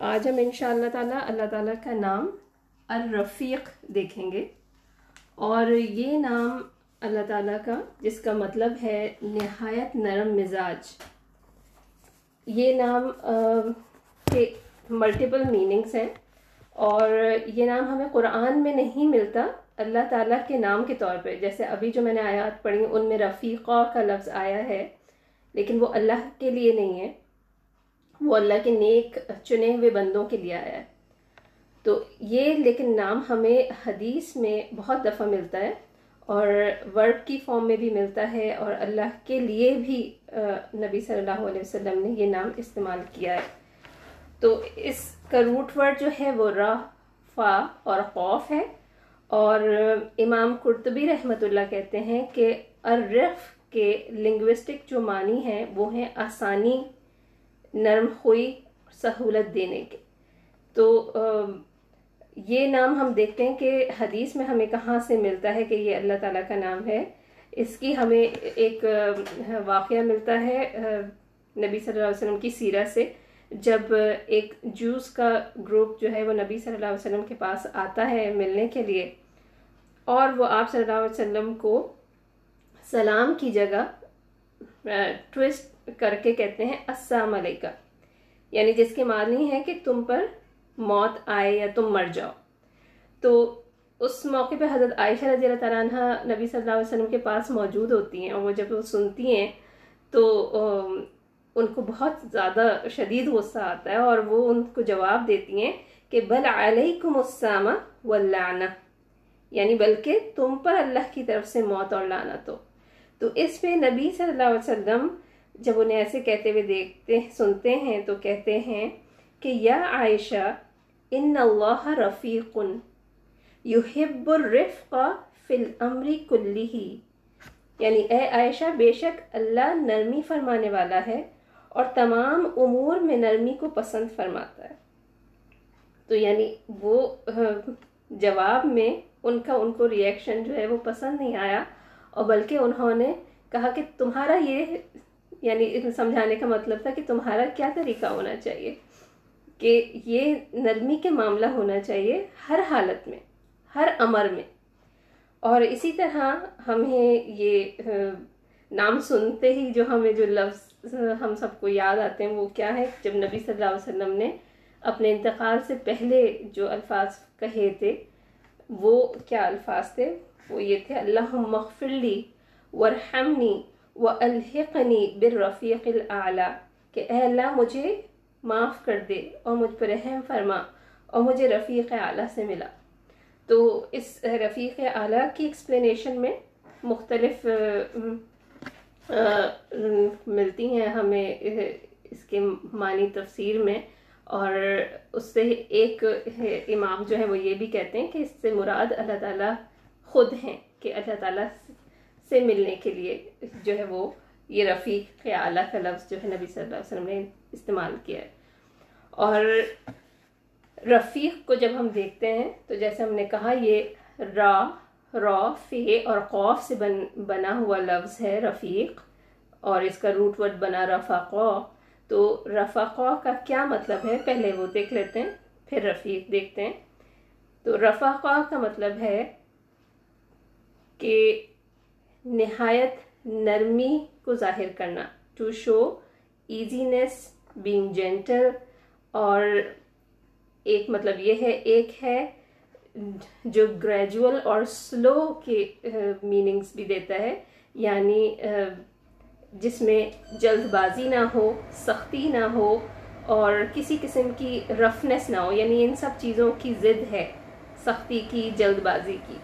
آج ہم ان شاء اللہ تعالیٰ اللہ تعالیٰ کا نام الرفیق دیکھیں گے اور یہ نام اللہ تعالیٰ کا جس کا مطلب ہے نہایت نرم مزاج یہ نام کے ملٹیپل میننگس ہیں اور یہ نام ہمیں قرآن میں نہیں ملتا اللہ تعالیٰ کے نام کے طور پہ۔ جیسے ابھی جو میں نے آیات پڑھی، ان میں رفیقہ کا لفظ آیا ہے، لیکن وہ اللہ کے لیے نہیں ہے۔ وہ اللہ کے نیک چنے ہوئے بندوں کے لیے آیا ہے۔ تو یہ لیکن نام ہمیں حدیث میں بہت دفعہ ملتا ہے اور ورڈ کی فارم میں بھی ملتا ہے اور اللہ کے لیے بھی نبی صلی اللہ علیہ وسلم نے یہ نام استعمال کیا ہے۔ تو اس کا روٹ ورڈ جو ہے وہ را، فا اور خوف ہے۔ اور امام قرطبی رحمۃ اللہ کہتے ہیں کہ الرف کے لنگوسٹک جو معنی ہیں وہ ہیں آسانی نرم خوئی سہولت دینے کے۔ تو یہ نام ہم دیکھتے ہیں کہ حدیث میں ہمیں کہاں سے ملتا ہے کہ یہ اللہ تعالیٰ کا نام ہے۔ اس کی ہمیں ایک واقعہ ملتا ہے نبی صلی اللہ علیہ وسلم کی سیرہ سے۔ جب ایک جوس کا گروپ جو ہے وہ نبی صلی اللہ علیہ وسلم کے پاس آتا ہے ملنے کے لیے، اور وہ آپ صلی اللہ علیہ وسلم کو سلام کی جگہ ٹوسٹ کر کے کہتے ہیں، السلام علیکم۔ یعنی جس کے معنی ہے کہ تم پر موت آئے یا تم مر جاؤ۔ تو اس موقع پہ حضرت عائشہ رضی اللہ تعالیٰ عنہ نبی صلی اللہ علیہ وسلم کے پاس موجود ہوتی ہیں اور وہ جب وہ سنتی ہیں تو ان کو بہت زیادہ شدید غصہ آتا ہے اور وہ ان کو جواب دیتی ہیں کہ، بل علیکم السلام واللعنہ۔ یعنی بلکہ تم پر اللہ کی طرف سے موت اور لعنت ہو۔ تو اس پہ نبی صلی اللہ علیہ وسلم جب انہیں ایسے کہتے ہوئے دیکھتے سنتے ہیں تو کہتے ہیں کہ یا عائشہ، ان اللہ رفیق یحب الرفق فی الامر کلیہ یعنی اے عائشہ، بے شک اللہ نرمی فرمانے والا ہے اور تمام امور میں نرمی کو پسند فرماتا ہے۔ تو یعنی وہ، جواب میں ان کا، ان کو ریئیکشن جو ہے وہ پسند نہیں آیا اور بلکہ انہوں نے کہا کہ تمہارا یہ یعنی سمجھانے کا مطلب تھا کہ تمہارا کیا طریقہ ہونا چاہیے؟ کہ یہ نرمی کے معاملہ ہونا چاہیے ہر حالت میں، ہر امر میں۔ اور اسی طرح ہمیں یہ نام سنتے ہی جو ہمیں جو لفظ ہم سب کو یاد آتے ہیں، وہ کیا ہے؟ جب نبی صلی اللہ علیہ وسلم نے اپنے انتقال سے پہلے جو الفاظ کہے تھے، وہ کیا الفاظ تھے؟ وہ یہ تھے اللہ مغفرلی ورحمنی و الحقنی بالرفیق العلیٰ کہ اے اللہ مجھے معاف کر دے اور مجھ پر رحم فرما اور مجھے رفیق اعلیٰ سے ملا۔ تو اس رفیق اعلیٰ کی ایکسپلینیشن میں مختلف ملتی ہیں ہمیں اس کے معنی تفسیر میں اور اس سے ایک امام جو ہے وہ یہ بھی کہتے ہیں کہ اس سے مراد اللہ تعالیٰ خود ہیں کہ اللہ تعالیٰ سے ملنے کے لیے جو ہے وہ یہ رفیق اعلیٰ کا لفظ جو ہے نبی صلی اللہ علیہ وسلم نے استعمال کیا ہے۔ اور رفیق کو جب ہم دیکھتے ہیں، تو جیسے ہم نے کہا، یہ را را، فے اور خوف سے بن، بنا ہوا لفظ ہے رفیق، اور اس کا روٹ ورڈ بنا رفاقو تو رفاقو کا کیا مطلب ہے؟ پہلے وہ دیکھ لیتے ہیں، پھر رفیق دیکھتے ہیں۔ تو رفاقو کا مطلب ہے کہ نہایت نرمی کو ظاہر کرنا۔ To show easiness being gentle اور ایک مطلب یہ ہے، ایک ہے جو گریجول اور سلو کے میننگز بھی دیتا ہے۔ یعنی جس میں جلد بازی نہ ہو، سختی نہ ہو اور کسی قسم کی رفنس نہ ہو۔ یعنی ان سب چیزوں کی ضد ہے، سختی کی، جلد بازی کی۔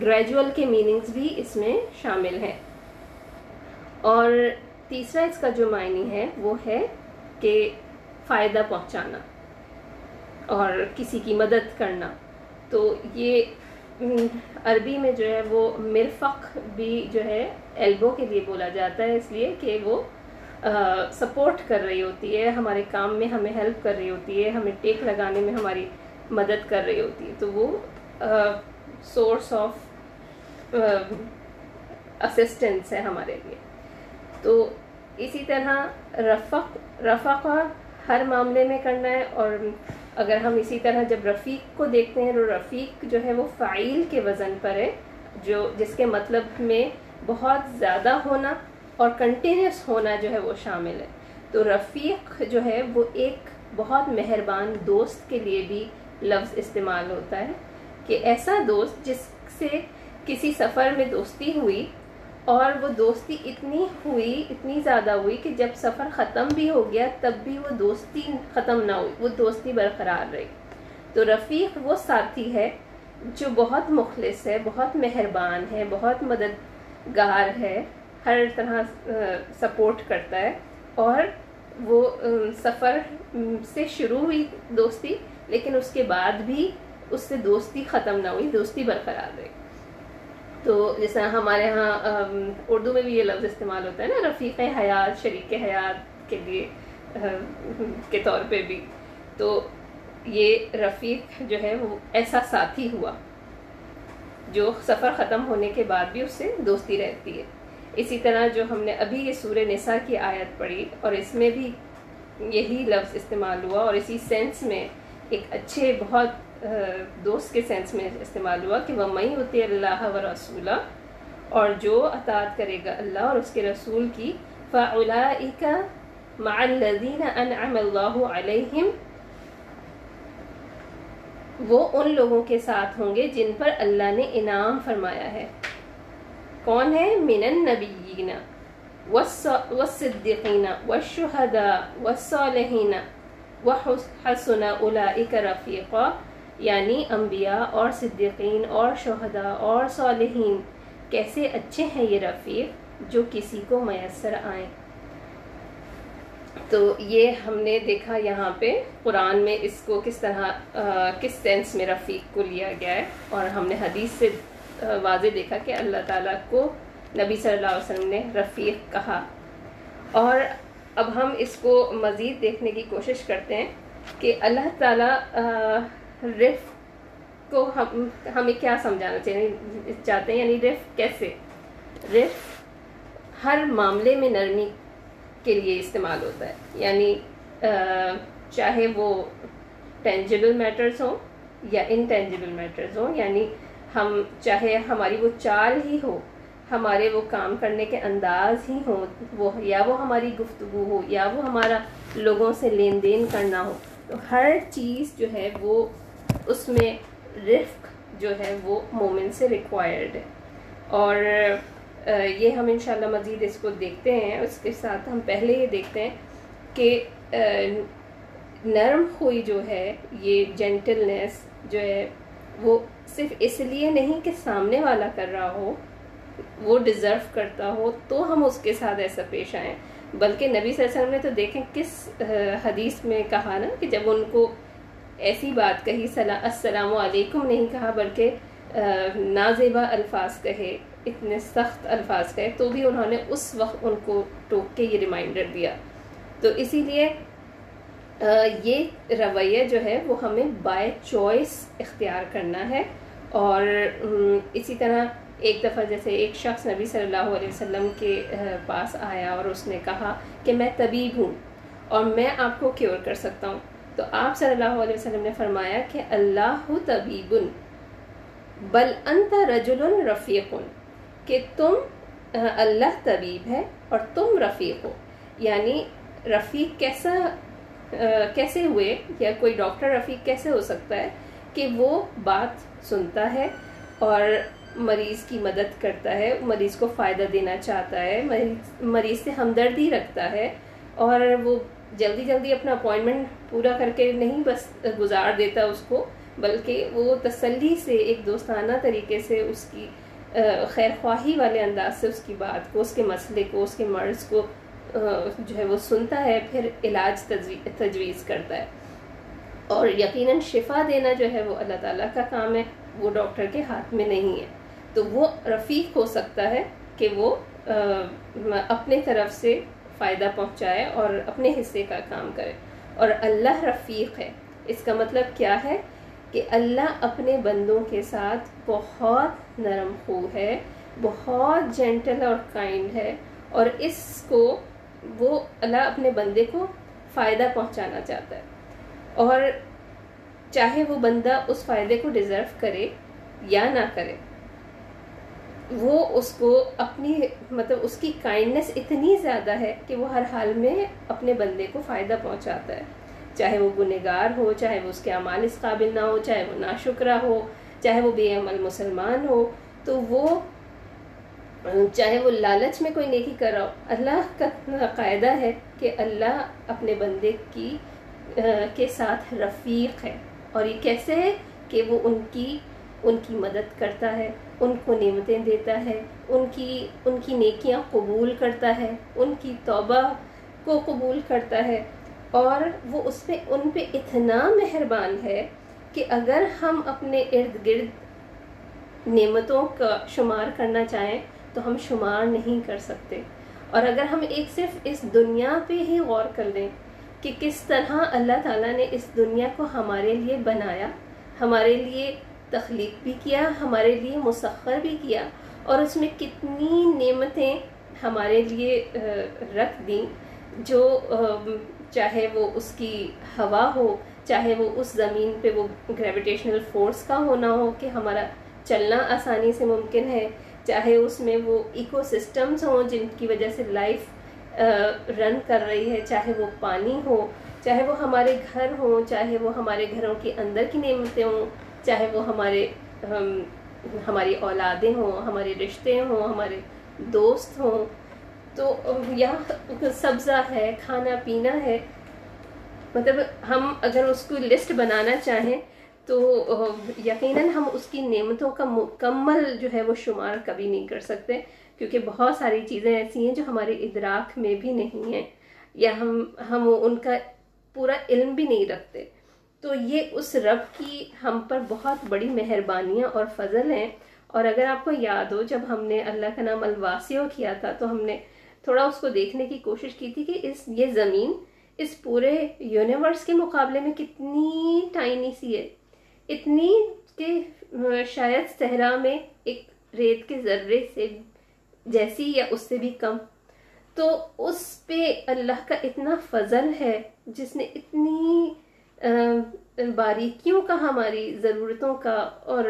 گریجول کے میننگز بھی اس میں شامل ہیں۔ اور تیسرا اس کا جو معنی ہے وہ ہے کہ فائدہ پہنچانا اور کسی کی مدد کرنا۔ تو یہ عربی میں جو ہے وہ مرفق بھی جو ہے ایلبو کے لیے بولا جاتا ہے، اس لیے کہ وہ سپورٹ کر رہی ہوتی ہے، ہمارے کام میں ہمیں ہیلپ کر رہی ہوتی ہے، ہمیں ٹیک لگانے میں ہماری مدد کر رہی ہوتی ہے۔ تو وہ سورس آف اسسٹنس ہے ہمارے لیے۔ تو اسی طرح رفق رفقہ ہر معاملے میں کرنا ہے اور اگر ہم اسی طرح جب رفیق کو دیکھتے ہیں تو رفیق جو ہے وہ فعیل کے وزن پر ہے، جو جس کے مطلب میں بہت زیادہ ہونا اور کنٹینیوس ہونا جو ہے وہ شامل ہے۔ تو رفیق جو ہے وہ ایک بہت مہربان دوست کے لیے بھی لفظ استعمال ہوتا ہے۔ کہ ایسا دوست جس سے کسی سفر میں دوستی ہوئی اور وہ دوستی اتنی ہوئی، اتنی زیادہ ہوئی کہ جب سفر ختم بھی ہو گیا تب بھی وہ دوستی ختم نہ ہوئی، وہ دوستی برقرار رہی۔ تو رفیق وہ ساتھی ہے جو بہت مخلص ہے، بہت مہربان ہے، بہت مددگار ہے، ہر طرح سپورٹ کرتا ہے اور وہ سفر سے شروع ہوئی دوستی، لیکن اس کے بعد بھی اس سے دوستی ختم نہ ہوئی، دوستی برقرار رہی۔ تو جس طرح ہمارے ہاں اردو میں بھی یہ لفظ استعمال ہوتا ہے نا، رفیق حیات، شریک حیات کے لیے کے طور پہ بھی۔ تو یہ رفیق جو ہے وہ ایسا ساتھی ہوا، جو سفر ختم ہونے کے بعد بھی اس سے دوستی رہتی ہے۔ اسی طرح جو ہم نے ابھی یہ سورہ نساء کی آیت پڑھی، اور اس میں بھی یہی لفظ استعمال ہوا، اور اسی سینس میں ایک اچھے، بہت دوست کے سینس میں استعمال ہوا کہ وہ مئی اللہ و رسولہ اور جو اطاعت کرے گا اللہ اور اس کے رسول کی، فَأُولَئِكَ مَعَ الَّذِينَ أَنْعَمَ اللَّهُ عَلَيْهِمْ، وہ ان لوگوں کے ساتھ ہوں گے جن پر اللہ نے انعام فرمایا ہے۔ کون ہے؟ من النبیین، والصدیقین، والشہداء، والصالحین، وحسن اولئک رفیقا۔ یعنی انبیاء اور صدیقین اور شہداء اور صالحین۔ کیسے اچھے ہیں یہ رفیق جو کسی کو میسر آئیں؟ تو یہ ہم نے دیکھا یہاں پہ۔ قرآن میں اس کو کس طرح کس سینس میں رفیق کو لیا گیا ہے۔ اور ہم نے حدیث سے واضح دیکھا کہ اللہ تعالیٰ کو نبی صلی اللہ علیہ وسلم نے رفیق کہا۔ اور اب ہم اس کو مزید دیکھنے کی کوشش کرتے ہیں کہ اللہ تعالیٰ رف کو ہم ہمیں کیا سمجھانا چاہیے؟ چاہتے ہیں یعنی رف کیسے؟ رف ہر معاملے میں نرمی کے لیے استعمال ہوتا ہے۔ یعنی چاہے وہ ٹینجبل میٹرز ہوں یا انٹینجبل میٹرز ہوں یعنی ہم چاہے ہماری وہ چال ہی ہو، ہمارے وہ کام کرنے کے انداز ہی ہوں، وہ یا وہ ہماری گفتگو ہو، یا وہ ہمارا لوگوں سے لین دین کرنا ہو، تو ہر چیز جو ہے وہ اس میں رفق جو ہے وہ مومن سے ریکوائرڈ ہے۔ اور یہ ہم انشاءاللہ مزید اس کو دیکھتے ہیں۔ اس کے ساتھ ہم پہلے یہ دیکھتے ہیں کہ نرم خوئی جو ہے، یہ جینٹلنیس جو ہے، وہ صرف اس لیے نہیں کہ سامنے والا کر رہا ہو، وہ ڈیزرو کرتا ہو، تو ہم اس کے ساتھ ایسا پیش آئیں بلکہ نبی صلی اللہ علیہ وسلم نے تو دیکھیں کس حدیث میں کہا نا کہ جب ان کو ایسی بات کہی السلام علیکم نہیں کہا، بلکہ نازیبا الفاظ کہے، اتنے سخت الفاظ کہے، تو بھی انہوں نے اس وقت ان کو ٹوک کے یہ ریمائنڈر دیا۔ تو اسی لیے یہ رویہ جو ہے، وہ ہمیں بائی چوائس اختیار کرنا ہے۔ اور اسی طرح ایک دفعہ جیسے ایک شخص نبی صلی اللہ علیہ وسلم کے پاس آیا اور اس نے کہا کہ میں طبیب ہوں اور میں آپ کو کیور کر سکتا ہوں۔ تو آپ صلی اللہ علیہ وسلم نے فرمایا کہ اللہ طبیب بل انت رجل رفیق کہ تم، اللہ طبیب ہے اور تم رفیق ہو۔ یعنی رفیق کیسا، کیسے ہوئے یا کوئی ڈاکٹر رفیق کیسے ہو سکتا ہے کہ وہ بات سنتا ہے اور مریض کی مدد کرتا ہے، مریض کو فائدہ دینا چاہتا ہے مریض سے ہمدردی رکھتا ہے اور وہ جلدی جلدی اپنا اپوائنمنٹ پورا کر کے نہیں بس گزار دیتا اس کو، بلکہ وہ تسلی سے، ایک دوستانہ طریقے سے اس کی خیر خواہی والے انداز سے اس کی بات کو، اس کے مسئلے کو، اس کے مرض کو جو ہے وہ سنتا ہے، پھر علاج تجویز کرتا ہے۔ اور یقیناً شفا دینا جو ہے وہ اللہ تعالیٰ کا کام ہے، وہ ڈاکٹر کے ہاتھ میں نہیں ہے۔ تو وہ رفیق ہو سکتا ہے کہ وہ اپنے طرف سے فائدہ پہنچائے اور اپنے حصے کا کام کرے۔ اور اللہ رفیق ہے۔ اس کا مطلب کیا ہے؟ کہ اللہ اپنے بندوں کے ساتھ بہت نرم خو ہے، بہت جینٹل اور کائنڈ ہے، اور اس کو وہ اللہ اپنے بندے کو فائدہ پہنچانا چاہتا ہے۔ اور چاہے وہ بندہ اس فائدے کو ڈیزرو کرے یا نہ کرے وہ اس کو اپنی مطلب اس کی کائنڈنس اتنی زیادہ ہے کہ وہ ہر حال میں اپنے بندے کو فائدہ پہنچاتا ہے۔ چاہے وہ گنہگار ہو، چاہے وہ اس کے اعمال اس قابل نہ ہو، چاہے وہ ناشکرہ ہو، چاہے وہ بے عمل مسلمان ہو، تو وہ چاہے وہ لالچ میں کوئی نیکی کر رہا ہو، اللہ کا قاعدہ ہے کہ اللہ اپنے بندے کی کے ساتھ رفیق ہے۔ اور یہ کیسے ہے کہ وہ ان کی ان کی مدد کرتا ہے، ان کو نعمتیں دیتا ہے، ان کی ان کی نیکیاں قبول کرتا ہے، ان کی توبہ کو قبول کرتا ہے۔ اور وہ اس پہ، ان پہ اتنا مہربان ہے کہ اگر ہم اپنے ارد گرد نعمتوں کا شمار کرنا چاہیں تو ہم شمار نہیں کر سکتے۔ اور اگر ہم ایک صرف اس دنیا پہ ہی غور کر لیں کہ کس طرح اللہ تعالیٰ نے اس دنیا کو ہمارے لیے بنایا، ہمارے لیے تخلیق بھی کیا، ہمارے لیے مسخر بھی کیا اور اس میں کتنی نعمتیں ہمارے لیے رکھ دیں جو چاہے وہ اس کی ہوا ہو، چاہے وہ اس زمین پہ وہ گریویٹیشنل فورس کا ہونا ہو کہ ہمارا چلنا آسانی سے ممکن ہے، چاہے اس میں وہ ایکو سسٹمز ہوں جن کی وجہ سے لائف رن کر رہی ہے، چاہے وہ پانی ہو، چاہے وہ ہمارے گھر ہوں، چاہے وہ ہمارے گھروں کے اندر کی نعمتیں ہوں چاہے وہ ہمارے ہماری اولادیں ہوں، ہمارے رشتے ہوں، ہمارے دوست ہوں، تو یہاں سبزہ ہے، کھانا پینا ہے۔ مطلب ہم اگر اس کو لسٹ بنانا چاہیں تو، یقیناً ہم اس کی نعمتوں کا مکمل جو ہے وہ شمار کبھی نہیں کر سکتے، کیونکہ بہت ساری چیزیں ایسی ہیں جو ہمارے ادراک میں بھی نہیں ہیں، یا ہم ہم ان کا پورا علم بھی نہیں رکھتے۔ تو یہ اس رب کی ہم پر بہت بڑی مہربانیاں اور فضل ہیں۔ اور اگر آپ کو یاد ہو، جب ہم نے اللہ کا نام الواسیو کیا تھا، تو ہم نے تھوڑا اس کو دیکھنے کی کوشش کی تھی کہ اس، یہ زمین اس پورے یونیورس کے مقابلے میں کتنی ٹائنی سی ہے۔ اتنی کہ شاید صحرا میں ایک ریت کے ذرے سے جیسی یا اس سے بھی کم۔ تو اس پہ اللہ کا اتنا فضل ہے، جس نے اتنی باریکیوں کا ہماری ضرورتوں کا اور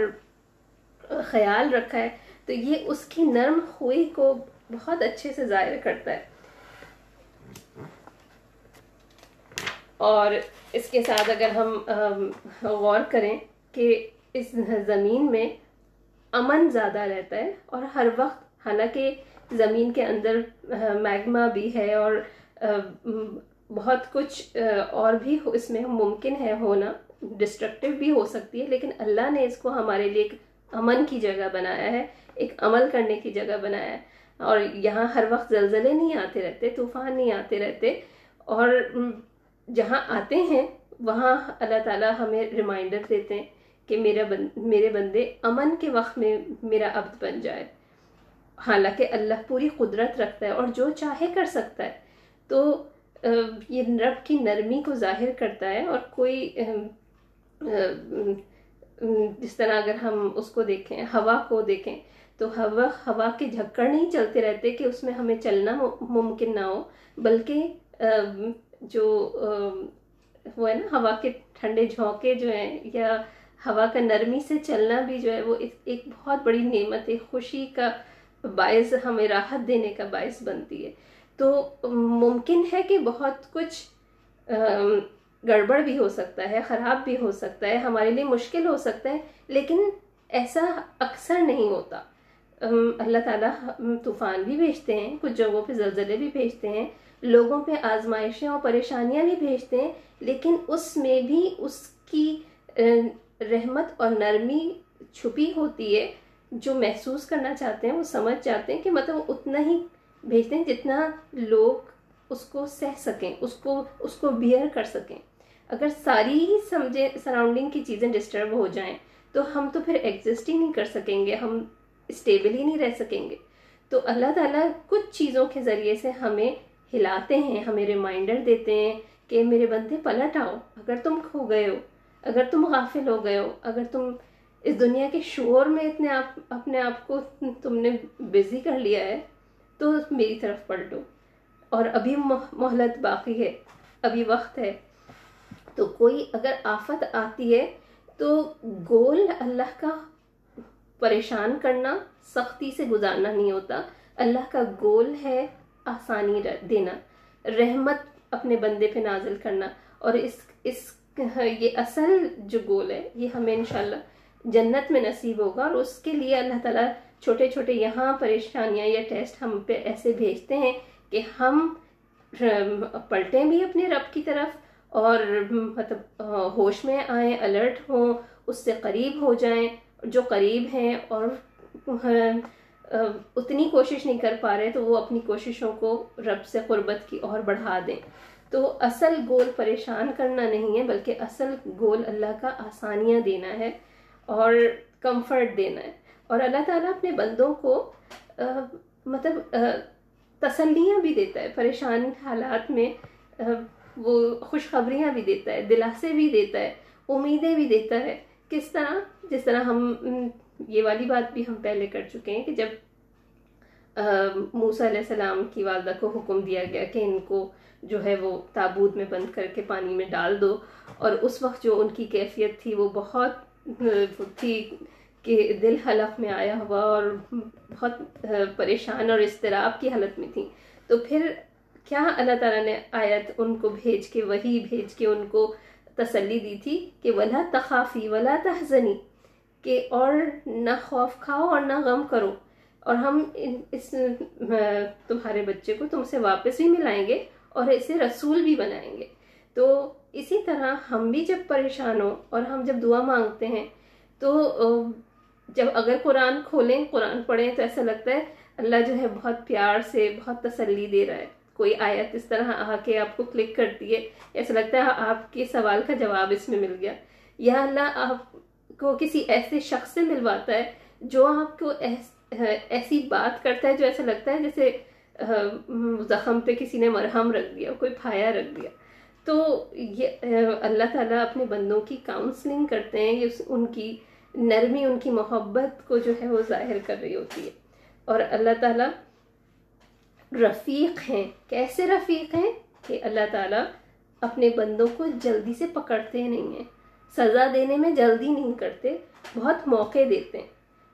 خیال رکھا ہے، تو یہ اس کی نرم خوئی کو بہت اچھے سے ظاہر کرتا ہے۔ اور اس کے ساتھ اگر ہم غور کریں کہ اس زمین میں امن زیادہ رہتا ہے اور ہر وقت، حالانکہ زمین کے اندر میگما بھی ہے اور بہت کچھ اور بھی اس میں ممکن ہے ہونا ڈسٹرکٹیو بھی ہو سکتی ہے، لیکن اللہ نے اس کو ہمارے لیے ایک امن کی جگہ بنایا ہے، ایک عمل کرنے کی جگہ بنایا ہے۔ اور یہاں ہر وقت زلزلے نہیں آتے رہتے، طوفان نہیں آتے رہتے، اور جہاں آتے ہیں، وہاں اللہ تعالیٰ ہمیں ریمائنڈر دیتے ہیں کہ میرا بند میرے بندے امن کے وقت میں میرا عبد بن جائے۔ حالانکہ اللہ پوری قدرت رکھتا ہے اور جو چاہے کر سکتا ہے۔ تو یہ رب کی نرمی کو ظاہر کرتا ہے اور کوئی جس طرح اگر ہم اس کو دیکھیں، ہوا کو دیکھیں، تو ہوا ہوا کے جھکڑ نہیں چلتے رہتے کہ اس میں ہمیں چلنا ممکن نہ ہو، بلکہ جو وہ ہے نا، ہوا کے ٹھنڈے جھونکے جو ہیں یا ہوا کا نرمی سے چلنا بھی جو ہے، وہ ایک بہت بڑی نعمت ایک خوشی کا باعث ہمیں راحت دینے کا باعث بنتی ہے۔ تو ممکن ہے کہ بہت کچھ گڑبڑ بھی ہو سکتا ہے، خراب بھی ہو سکتا ہے، ہمارے لیے مشکل ہو سکتا ہے، لیکن ایسا اکثر نہیں ہوتا۔ اللہ تعالیٰ طوفان بھی بھیجتے ہیں، کچھ جگہوں پہ زلزلے بھی بھیجتے ہیں، لوگوں پہ آزمائشیں اور پریشانیاں بھی بھیجتے ہیں، لیکن اس میں بھی اس کی رحمت اور نرمی چھپی ہوتی ہے، جو محسوس کرنا چاہتے ہیں، وہ سمجھ جاتے ہیں کہ مطلب اتنا ہی بھیجتے ہیں جتنا لوگ اس کو سہ سکیں، اس کو اس کو بیئر کر سکیں۔ اگر ساری ہی سمجھے سراؤنڈنگ کی چیزیں ڈسٹرب ہو جائیں، تو ہم تو پھر ایگزسٹ ہی نہیں کر سکیں گے، ہم اسٹیبل ہی نہیں رہ سکیں گے۔ تو اللہ تعالیٰ کچھ چیزوں کے ذریعے سے ہمیں ہلاتے ہیں، ہمیں ریمائنڈر دیتے ہیں کہ میرے بندے پلٹ آؤ۔ اگر تم کھو گئے ہو، اگر تم غافل ہو گئے ہو، اگر تم اس دنیا کے شور میں اتنے آپ، اپنے آپ کو تم نے بزی کر لیا ہے تو میری طرف پلٹو۔ اور ابھی مہلت باقی ہے، ابھی وقت ہے۔ تو کوئی اگر آفت آتی ہے تو گول اللہ کا پریشان کرنا، سختی سے گزارنا نہیں ہوتا۔ اللہ کا گول ہے آسانی دینا، رحمت اپنے بندے پہ نازل کرنا۔ اور اس اس، یہ اصل جو گول ہے، یہ ہمیں انشاءاللہ جنت میں نصیب ہوگا۔ اور اس کے لیے اللہ تعالیٰ چھوٹے چھوٹے یہاں پریشانیاں یا ٹیسٹ ہم پہ ایسے بھیجتے ہیں کہ ہم پلٹیں بھی اپنے رب کی طرف اور مطلب ہوش میں آئیں الرٹ ہوں، اس سے قریب ہو جائیں، جو قریب ہیں اور اتنی کوشش نہیں کر پا رہے تو وہ اپنی کوششوں کو رب سے قربت کی اور بڑھا دیں۔ تو اصل گول پریشان کرنا نہیں ہے، بلکہ اصل گول اللہ کا آسانیاں دینا ہے اور کمفرٹ دینا ہے۔ اور اللہ تعالیٰ اپنے بندوں کو مطلب تسلیاں بھی دیتا ہے، پریشان حالات میں وہ خوشخبریاں بھی دیتا ہے، دلاسے بھی دیتا ہے، امیدیں بھی دیتا ہے۔ کس طرح؟ جس طرح ہم یہ والی بات بھی ہم پہلے کر چکے ہیں کہ جب موسیٰ علیہ السلام کی والدہ کو حکم دیا گیا کہ ان کو جو ہے وہ تابوت میں بند کر کے پانی میں ڈال دو، اور اس وقت جو ان کی کیفیت تھی وہ بہت تھی کہ دل حلف میں آیا ہوا اور بہت پریشان اور اضطراب کی حالت میں تھی۔ تو پھر کیا اللہ تعالیٰ نے آیت ان کو بھیج کے، وہی بھیج کے ان کو تسلی دی تھی کہ ولا تخافی ولا تحزنی کہ اور نہ خوف کھاؤ اور نہ غم کرو۔ اور ہم اس تمہارے بچے کو تم سے واپس بھی ملائیں گے اور اسے رسول بھی بنائیں گے۔ تو اسی طرح ہم بھی جب پریشان ہوں اور ہم جب دعا مانگتے ہیں تو جب اگر قرآن کھولیں، قرآن پڑھیں تو ایسا لگتا ہے اللہ جو ہے بہت پیار سے بہت تسلی دے رہا ہے۔ کوئی آیت اس طرح آ کے آپ کو کلک کرتی ہے، ایسا لگتا ہے آپ کے سوال کا جواب اس میں مل گیا۔ یا اللہ آپ کو کسی ایسے شخص سے ملواتا ہے جو آپ کو ایسی بات کرتا ہے جو ایسا لگتا ہے جیسے زخم پہ کسی نے مرہم رکھ دیا، کوئی پھایا رکھ دیا۔ تو یہ اللہ تعالیٰ اپنے بندوں کی کاؤنسلنگ کرتے ہیں، یہ ان کی نرمی ان کی محبت کو جو ہے وہ ظاہر کر رہی ہوتی ہے۔ اور اللہ تعالیٰ رفیق ہیں۔ کیسے رفیق ہیں؟ کہ اللہ تعالیٰ اپنے بندوں کو جلدی سے پکڑتے نہیں ہیں۔ سزا دینے میں جلدی نہیں کرتے، بہت موقع دیتے ہیں۔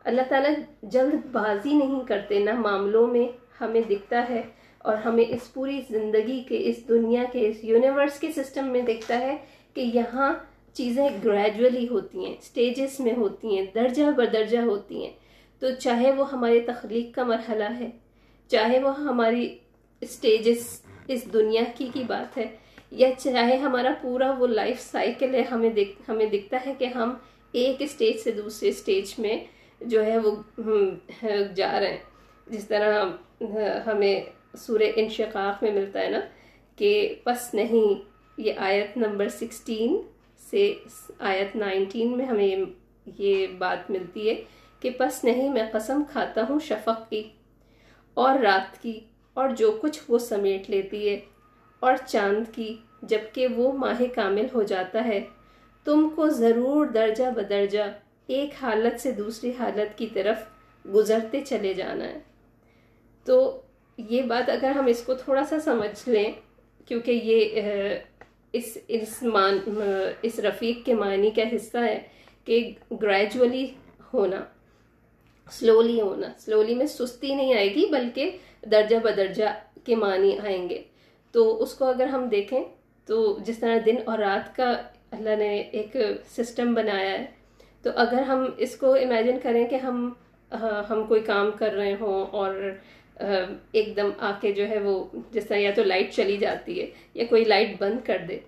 اللہ تعالیٰ جلد بازی نہیں کرتے، نہ معاملوں میں ہمیں دکھتا ہے اور ہمیں اس پوری زندگی کے، اس دنیا کے، اس یونیورس کے سسٹم میں دکھتا ہے کہ یہاں چیزیں گریجولی ہوتی ہیں سٹیجز میں ہوتی ہیں، درجہ بدرجہ ہوتی ہیں۔ تو چاہے وہ ہمارے تخلیق کا مرحلہ ہے، چاہے وہ ہماری سٹیجز اس دنیا کی کی بات ہے، یا چاہے ہمارا پورا وہ لائف سائیکل ہے، ہمیں دیکھ، ہمیں دکھتا ہے کہ ہم ایک اسٹیج سے دوسرے اسٹیج میں جو ہے وہ جا رہے ہیں۔ جس طرح ہمیں سورہ انشقاق میں ملتا ہے نا کہ پس نہیں، یہ آیت نمبر سکسٹین سے آیت نائنٹین میں ہمیں یہ بات ملتی ہے کہ پس نہیں میں قسم کھاتا ہوں شفق کی اور رات کی اور جو کچھ وہ سمیٹ لیتی ہے اور چاند کی، جبکہ وہ ماہ کامل ہو جاتا ہے۔ تم کو ضرور درجہ بدرجہ ایک حالت سے دوسری حالت کی طرف گزرتے چلے جانا ہے۔ تو یہ بات اگر ہم اس کو تھوڑا سا سمجھ لیں، کیونکہ یہ اس اس مان اس رفیق کے معنی کا حصہ ہے کہ گریجولی ہونا سلولی ہونا. سلولی میں سستی نہیں آئے گی، بلکہ درجہ بدرجہ کے معنی آئیں گے. تو اس کو اگر ہم دیکھیں، تو جس طرح دن اور رات کا اللہ نے ایک سسٹم بنایا ہے، تو اگر ہم اس کو امیجن کریں کہ ہم ہم کوئی کام کر رہے ہوں اور ایک دم آ کے جو ہے وہ جس طرح یا تو لائٹ چلی جاتی ہے یا کوئی لائٹ بند کر دے،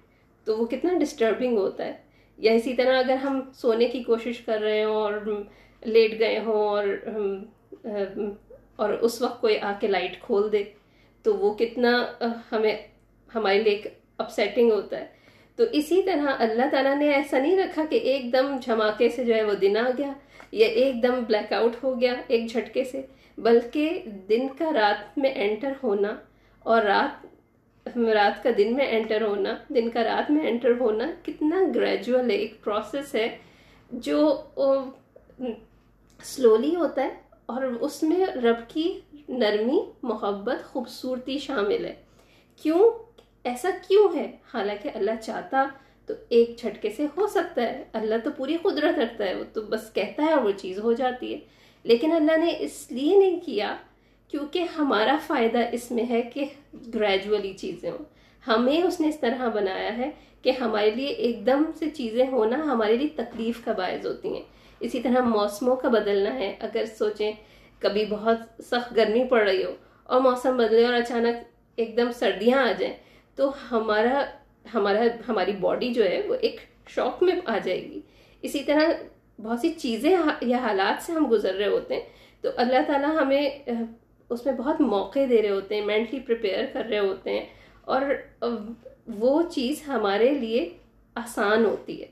تو وہ کتنا ڈسٹربنگ ہوتا ہے۔ یا اسی طرح اگر ہم سونے کی کوشش کر رہے ہوں اور لیٹ گئے ہوں اور اور اس وقت کوئی آ کے لائٹ کھول دے، تو وہ کتنا ہمیں، ہمارے لیے ایک اپسیٹنگ ہوتا ہے۔ تو اسی طرح اللہ تعالیٰ نے ایسا نہیں رکھا کہ ایک دم جھماکے سے جو ہے وہ دن آ گیا یا ایک دم بلیک آؤٹ ہو گیا ایک جھٹکے سے۔ بلکہ دن کا رات میں انٹر ہونا اور رات رات کا دن میں انٹر ہونا، دن کا رات میں انٹر ہونا کتنا گریجول ہے، ایک پروسیس ہے جو سلولی ہوتا ہے اور اس میں رب کی نرمی، محبت، خوبصورتی شامل ہے۔ کیوں؟ ایسا کیوں ہے؟ حالانکہ اللہ چاہتا تو ایک جھٹکے سے ہو سکتا ہے۔ اللہ تو پوری قدرت رکھتا ہے، وہ تو بس کہتا ہے اور وہ چیز ہو جاتی ہے۔ لیکن اللہ نے اس لیے نہیں کیا کیونکہ ہمارا فائدہ اس میں ہے کہ گریجولی چیزیں ہوں۔ ہمیں اس نے اس طرح بنایا ہے کہ ہمارے لیے ایک دم سے چیزیں ہونا ہمارے لیے تکلیف کا باعث ہوتی ہیں۔ اسی طرح موسموں کا بدلنا ہے۔ اگر سوچیں کبھی بہت سخت گرمی پڑ رہی ہو اور موسم بدلے اور اچانک ایک دم سردیاں آ جائیں تو ہمارا ہمارا، ہماری باڈی جو ہے وہ ایک شوق میں آ جائے گی۔ اسی طرح بہت سی چیزیں یا حالات سے ہم گزر رہے ہوتے ہیں۔ تو اللہ تعالیٰ ہمیں، اس میں بہت موقع دے رہے ہوتے ہیں مینٹلی پریپیئر کر رہے ہوتے ہیں۔ اور وہ چیز ہمارے لیے آسان ہوتی ہے۔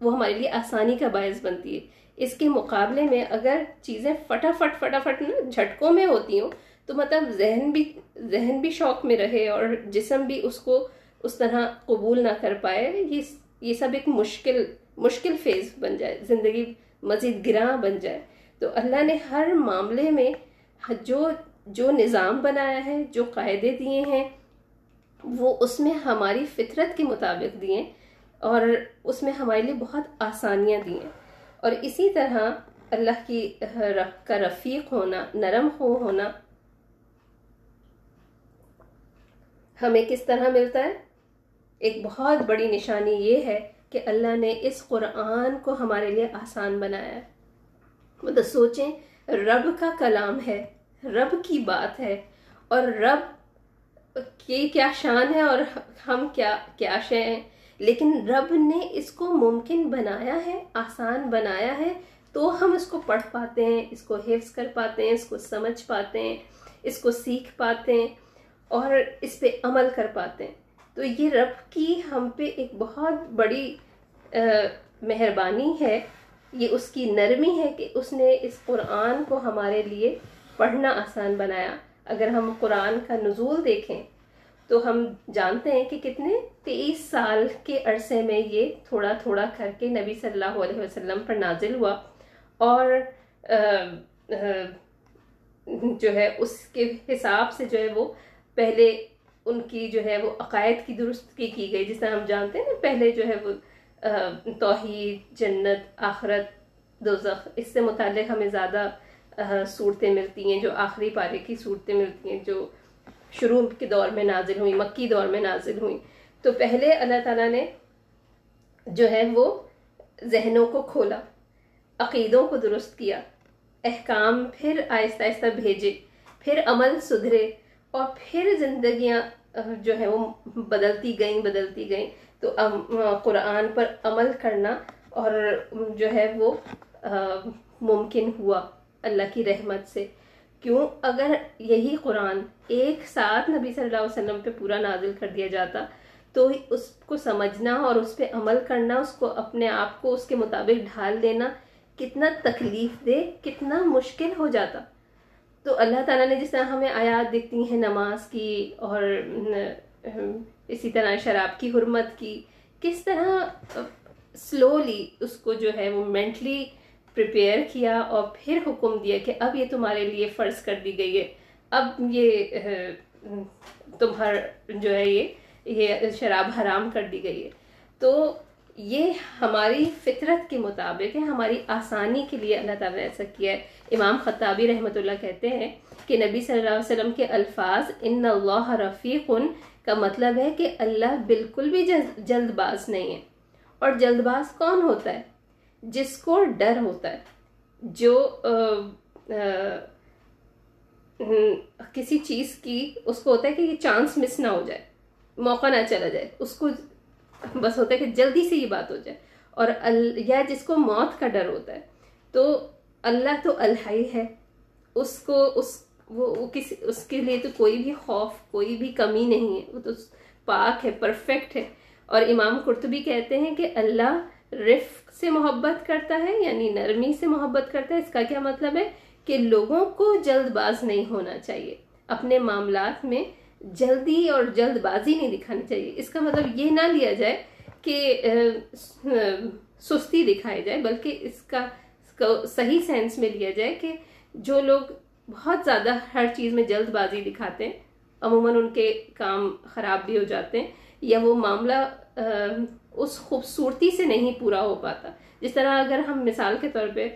وہ ہمارے لیے آسانی کا باعث بنتی ہے۔ اس کے مقابلے میں اگر چیزیں فٹافٹ فٹافٹ نا جھٹکوں میں ہوتی ہوں، تو مطلب ذہن بھی ذہن بھی شوق میں رہے اور جسم بھی اس کو اس طرح قبول نہ کر پائے۔ یہ یہ سب ایک مشکل مشکل فیز بن جائے، زندگی مزید گراں بن جائے۔ تو اللہ نے ہر معاملے میں جو جو نظام بنایا ہے، جو قاعدے دیے ہیں، وہ اس میں ہماری فطرت کے مطابق دیے اور اس میں ہمارے لیے بہت آسانیاں دی ہیں۔ اور اسی طرح اللہ کی کا رفیق ہونا، نرم ہو ہونا ہمیں کس طرح ملتا ہے؟ ایک بہت بڑی نشانی یہ ہے کہ اللہ نے اس قرآن کو ہمارے لیے آسان بنایا ہے۔ مطلب سوچیں، رب کا کلام ہے، رب کی بات ہے، اور رب کی کیا شان ہے اور ہم کیا کیا شے ہیں۔ لیکن رب نے اس کو ممکن بنایا ہے، آسان بنایا ہے، تو ہم اس کو پڑھ پاتے ہیں، اس کو حفظ کر پاتے ہیں، اس کو سمجھ پاتے ہیں، اس کو سیکھ پاتے ہیں، اور اس پہ عمل کر پاتے ہیں۔ تو یہ رب کی ہم پہ ایک بہت بڑی مہربانی ہے، یہ اس کی نرمی ہے کہ اس نے اس قرآن کو ہمارے لیے پڑھنا آسان بنایا۔ اگر ہم قرآن کا نزول دیکھیں تو ہم جانتے ہیں کہ کتنے تیئیس سال کے عرصے میں یہ تھوڑا تھوڑا کر کے نبی صلی اللہ علیہ وسلم پر نازل ہوا۔ اور جو ہے، اس کے حساب سے جو ہے وہ پہلے ان کی جو ہے وہ عقائد کی درست کی کی گئی جس طرح ہم جانتے ہیں نا، پہلے جو ہے وہ توحید، جنت، آخرت، دوزخ، اس سے متعلق ہمیں زیادہ صورتیں ملتی ہیں، جو آخری پارے کی صورتیں ملتی ہیں، جو شروع کے دور میں نازل ہوئیں، مکی دور میں نازل ہوئیں۔ تو پہلے اللہ تعالیٰ نے جو ہے وہ ذہنوں کو کھولا، عقیدوں کو درست کیا، احکام پھر آہستہ آہستہ بھیجے، پھر عمل سدھرے۔ اور پھر زندگیاں جو ہے وہ بدلتی گئیں بدلتی گئیں۔ تو قرآن پر عمل کرنا اور جو ہے وہ ممکن ہوا اللہ کی رحمت سے۔ کیوں؟ اگر یہی قرآن ایک ساتھ نبی صلی اللہ علیہ وسلم پہ پورا نازل کر دیا جاتا، تو اس کو سمجھنا اور اس پہ عمل کرنا، اس کو اپنے آپ کو اس کے مطابق ڈھال دینا، کتنا تکلیف دے کتنا مشکل ہو جاتا۔ تو اللہ تعالیٰ نے جس طرح ہمیں آیات دکھتی ہیں، نماز کی اور اسی طرح شراب کی، حرمت کی، کس طرح سلولی اس کو جو ہے وہ مینٹلی پریپیئر کیا اور پھر حکم دیا کہ اب یہ تمہارے لیے فرض کر دی گئی ہے۔ اب یہ تمہار جو ہے یہ یہ شراب حرام کر دی گئی ہے۔ تو یہ ہماری فطرت کے مطابق ہے، ہماری آسانی کے لیے اللہ تعالیٰ نے ایسا کیا ہے۔ امام خطابی رحمۃ اللہ کہتے ہیں کہ نبی صلی اللہ علیہ وسلم کے الفاظ ان اللہ رفیق کا مطلب ہے کہ اللہ بالکل بھی جلد باز نہیں ہے۔ اور جلد باز کون ہوتا ہے؟ جس کو ڈر ہوتا ہے، جو کسی چیز کی، اس کو ہوتا ہے کہ یہ چانس مس نہ ہو جائے، موقع نہ چلا جائے، اس کو بس ہوتا ہے کہ جلدی سے یہ بات ہو جائے۔ اور ال یا جس کو موت کا ڈر ہوتا ہے، تو اللہ تو الحائی ہے۔ اس کو، اس وہ کسی، اس کے لیے تو کوئی بھی خوف، کوئی بھی کمی نہیں ہے۔ وہ تو پاک ہے، پرفیکٹ ہے۔ اور امام قرطبی کہتے ہیں کہ اللہ رفق سے محبت کرتا ہے یعنی نرمی سے محبت کرتا ہے۔ اس کا کیا مطلب ہے؟ کہ لوگوں کو جلد باز نہیں ہونا چاہیے۔ اپنے معاملات میں جلدی اور جلد بازی نہیں دکھانی چاہیے۔ اس کا مطلب یہ نہ لیا جائے کہ سستی دکھائی جائے، بلکہ اس کا صحیح سینس میں لیا جائے کہ جو لوگ بہت زیادہ ہر چیز میں جلد بازی دکھاتے ہیں، عموماً ان کے کام خراب بھی ہو جاتے ہیں، یا وہ معاملہ اس خوبصورتی سے نہیں پورا ہو پاتا۔ جس طرح اگر ہم مثال کے طور پہ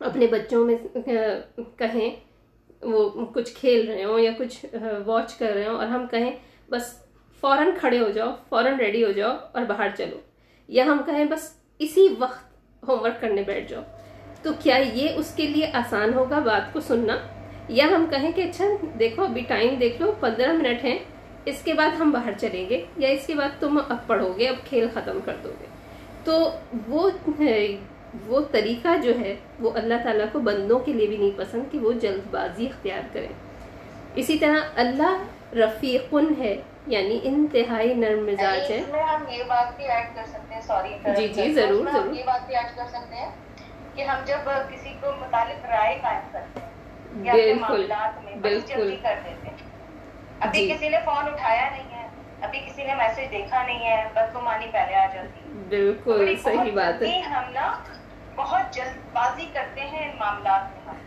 اپنے بچوں میں کہیں وہ کچھ کھیل رہے ہوں یا کچھ واچ کر رہے ہوں اور ہم کہیں بس فوراً کھڑے ہو جاؤ، فوراً ریڈی ہو جاؤ اور باہر چلو۔ یا ہم کہیں بس اسی وقت ہوم ورک کرنے بیٹھ جاؤ۔ تو کیا یہ اس کے لیے آسان ہوگا بات کو سننا؟ یا ہم کہیں کہ اچھا دیکھو، ابھی ٹائم دیکھ لو، پندرہ منٹ ہیں، اس کے بعد ہم باہر چلیں گے، یا اس کے بعد تم اب پڑھو گے، اب کھیل ختم کر دو گے۔ تو وہ وہ طریقہ جو ہے وہ اللہ تعالیٰ کو بندوں کے لیے بھی نہیں پسند کہ وہ جلد بازی اختیار کریں۔ اسی طرح اللہ رفیقن ہے یعنی انتہائی نرم مزاج ہے۔ ہم یہ بات بھی ایڈ کر سکتے ہیں سوری جی جی ضرور ضرور۔ یہ بات بھی ایڈ کر سکتے ہیں کہ ہم جب کسی کو متعلق رائے قائم کرتے ہیں بالکل بالکل۔ کر دیتے ہیں۔ ابھی جی۔ کسی نے فون اٹھایا نہیں ہے ابھی کسی نے میسج دیکھا نہیں ہے بدگمانی پہلے آ جاتی۔ بالکل صحیح بات ہے۔ ہم نا بہت جلد بازی کرتے ہیں ان معاملات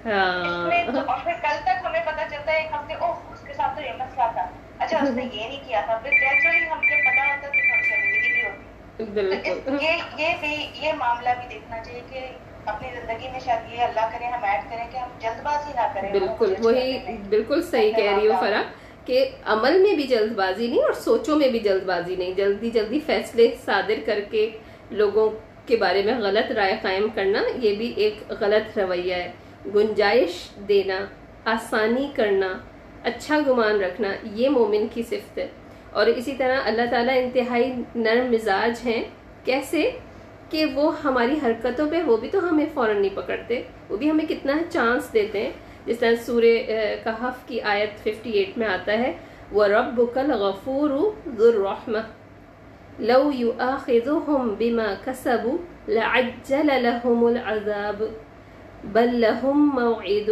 میں ہاں۔ اور پھر کل تک ہمیں پتا چلتا ہے ایک ہفتے اوہ اس کے ساتھ تو یہ مسئلہ تھا۔ اچھا اس نے یہ نہیں کیا تھا۔ پھر گریجولی ہم کو پتا ہوتا تو ہم شرمندگی بھی ہوتی۔ یہ یہ بھی یہ معاملہ بھی دیکھنا چاہیے کہ اپنی زندگی میں شاید یہ اللہ کرے ہم ایڈ کریں کہ ہم جلد بازی نہ کریں۔ بالکل وہی بالکل صحیح کہہ رہی ہو فرا کہ عمل میں بھی جلد بازی نہیں اور سوچوں میں بھی جلد بازی نہیں۔ جلدی جلدی فیصلے صادر کر کے لوگوں کے بارے میں غلط رائے قائم کرنا یہ بھی ایک غلط رویہ ہے۔ گنجائش دینا، آسانی کرنا اچھا گمان رکھنا، یہ مومن کی صفت ہے۔ اور اسی طرح اللہ تعالیٰ انتہائی نرم مزاج ہیں۔ کیسے؟ کہ وہ ہماری حرکتوں پہ، وہ بھی تو ہمیں فوراً نہیں پکڑتے، وہ بھی ہمیں کتنا چانس دیتے ہیں۔ جس طرح سورہ کہف کی آیت 58 میں آتا ہے وَرَبُّكَ الْغَفُورُ ذُو الرَّحْمَةِ۔ لو يؤاخذهم بما كسبوا لعجل لهم العذاب. بل لهم موعد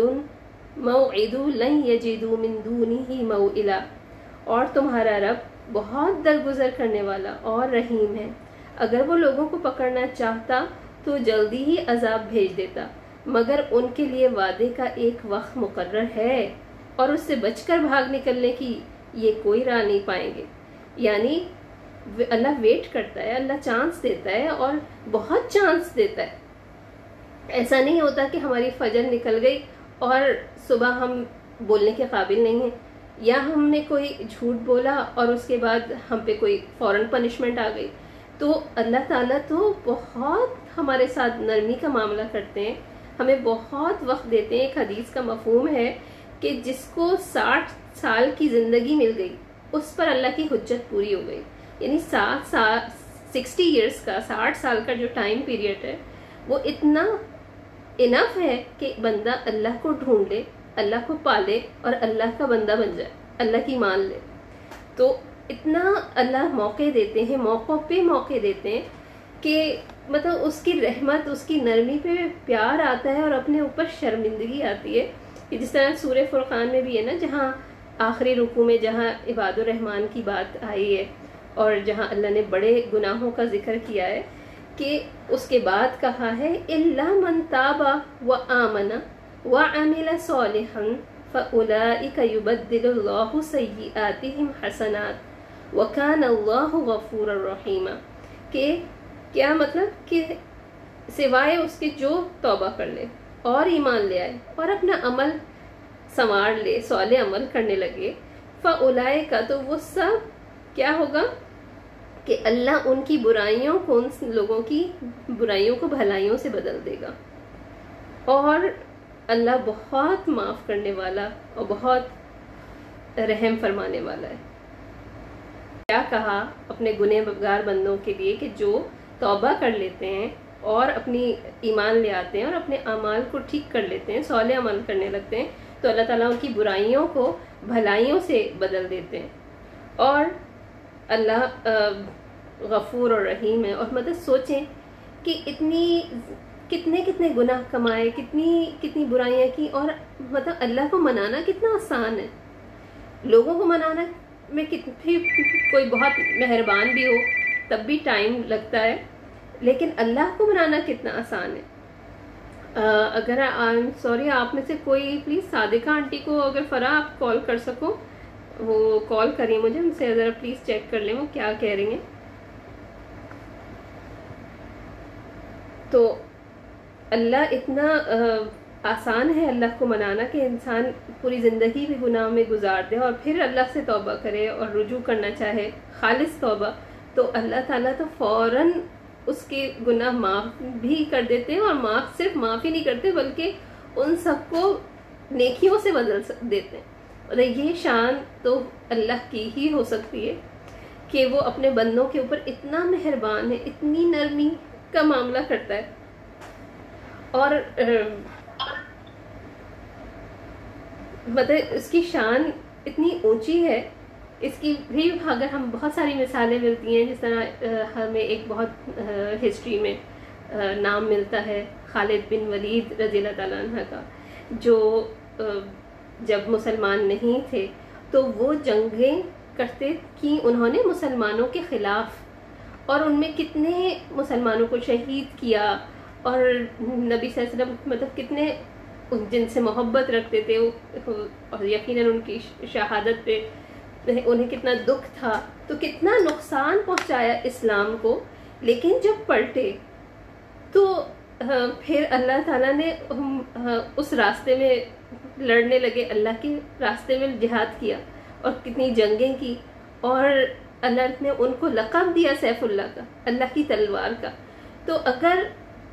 موعد لن يجدوا من دونه موئلا. اور تمہارا رب بہت درگزر کرنے والا اور رحیم ہے. اگر وہ لوگوں کو پکڑنا چاہتا تو جلدی ہی عذاب بھیج دیتا، مگر ان کے لیے وعدے کا ایک وقت مقرر ہے اور اس سے بچ کر بھاگ نکلنے کی یہ کوئی راہ نہیں پائیں گے۔ یعنی اللہ ویٹ کرتا ہے، اللہ چانس دیتا ہے اور بہت چانس دیتا ہے۔ ایسا نہیں ہوتا کہ ہماری فجر نکل گئی اور صبح ہم بولنے کے قابل نہیں ہیں۔ یا ہم نے کوئی جھوٹ بولا اور اس کے بعد ہم پہ کوئی فوراً پنشمنٹ آ گئی۔ تو اللہ تعالیٰ تو بہت ہمارے ساتھ نرمی کا معاملہ کرتے ہیں۔ ہمیں بہت وقت دیتے ہیں، ایک حدیث کا مفہوم ہے کہ جس کو ساٹھ سال کی زندگی مل گئی، اس پر اللہ کی حجت پوری ہو گئی۔ یعنی سات سال سکسٹی ایئرس کا، ساٹھ سال کا جو ٹائم پیریڈ ہے، وہ اتنا انف ہے کہ بندہ اللہ کو ڈھونڈ لے، اللہ کو پالے اور اللہ کا بندہ بن جائے، اللہ کی مان لے۔ تو اتنا اللہ موقع دیتے ہیں، موقع پہ موقع دیتے ہیں کہ مطلب اس کی رحمت، اس کی نرمی پہ پیار آتا ہے اور اپنے اوپر شرمندگی آتی ہے۔ کہ جس طرح سورہ فرقان میں بھی ہے نا، جہاں آخری رکو میں جہاں عباد الرحمان کی بات آئی ہے اور جہاں اللہ نے بڑے گناہوں کا ذکر کیا ہے کہ اس کے بعد کہا ہے اللہ من تابا و آمنا و عمل صالحا فأولئك يبدل الله سيئاتهم حسنات وكان الله غفورا رحيما کہ کیا مطلب؟ کہ سوائے اس کے جو توبہ کر لے، اور ایمان لے آئے، اور اپنا عمل سنوار لے، صالح عمل کرنے لگے، فَأُولَئِكَ تو وہ سب کیا ہوگا کہ اللہ ان کی برائیوں کو ان لوگوں کی برائیوں کو بھلائیوں سے بدل دے گا۔ اور اللہ بہت معاف کرنے والا اور بہت رحم فرمانے والا ہے۔ کیا کہا اپنے گنہ بگار بندوں کے لیے کہ جو توبہ کر لیتے ہیں اور اپنی ایمان لے آتے ہیں اور اپنے اعمال کو ٹھیک کر لیتے ہیں سولے عمل کرنے لگتے ہیں، تو اللہ تعالیٰ ان کی برائیوں کو بھلائیوں سے بدل دیتے ہیں۔ اور اللہ غفور اور رحیم ہے، اور مطلب سوچیں کہ اتنی کتنے کتنے گناہ کمائے، کتنی کتنی برائیاں کی، اور مطلب اللہ کو منانا کتنا آسان ہے۔ لوگوں کو منانا میں کتنی کوئی بہت مہربان بھی ہو، تب بھی ٹائم لگتا ہے، لیکن اللہ کو منانا کتنا آسان ہے۔ اگر سوری، آپ میں سے کوئی، پلیز، صادقہ آنٹی کو اگر فرا آپ کال کر سکو۔ وہ کال کریے مجھے، ان سے ذرا پلیز چیک کر لیں وہ کیا کہہ رہی ہیں۔ تو اللہ اتنا آسان ہے اللہ کو منانا کہ انسان پوری زندگی بھی گناہ میں گزار دے اور پھر اللہ سے توبہ کرے اور رجوع کرنا چاہے، خالص توبہ۔ تو اللہ تعالیٰ تو فوراً اس کے گناہ معاف بھی کر دیتے ہیں اور معاف صرف معاف ہی نہیں کرتے، بلکہ ان سب کو نیکیوں سے بدل دیتے ہیں۔ اور یہ شان تو اللہ کی ہی ہو سکتی ہے کہ وہ اپنے بندوں کے اوپر اتنا مہربان ہے، اتنی نرمی کا معاملہ کرتا ہے۔ اور مطلب اس کی شان اتنی اونچی ہے۔ اس کی بھی اگر ہم بہت ساری مثالیں ملتی ہیں، جس طرح ہمیں ایک بہت ہسٹری میں نام ملتا ہے خالد بن ولید رضی اللہ تعالیٰ عنہ کا، جو جب مسلمان نہیں تھے، تو وہ جنگیں کرتے کی انہوں نے مسلمانوں کے خلاف۔ اور ان میں کتنے مسلمانوں کو شہید کیا، اور نبی صلی اللہ علیہ وسلم مطلب کتنے جن سے محبت رکھتے تھے، اور یقیناً ان کی شہادت پہ انہیں کتنا دکھ تھا۔ تو کتنا نقصان پہنچایا اسلام کو۔ لیکن جب پلٹے، تو پھر اللہ تعالیٰ نے اس راستے میں لڑنے لگے، اللہ کے راستے میں جہاد کیا اور کتنی جنگیں کی اور اللہ نے ان کو لقب دیا سیف اللہ کا، اللہ کی تلوار کا۔ تو اگر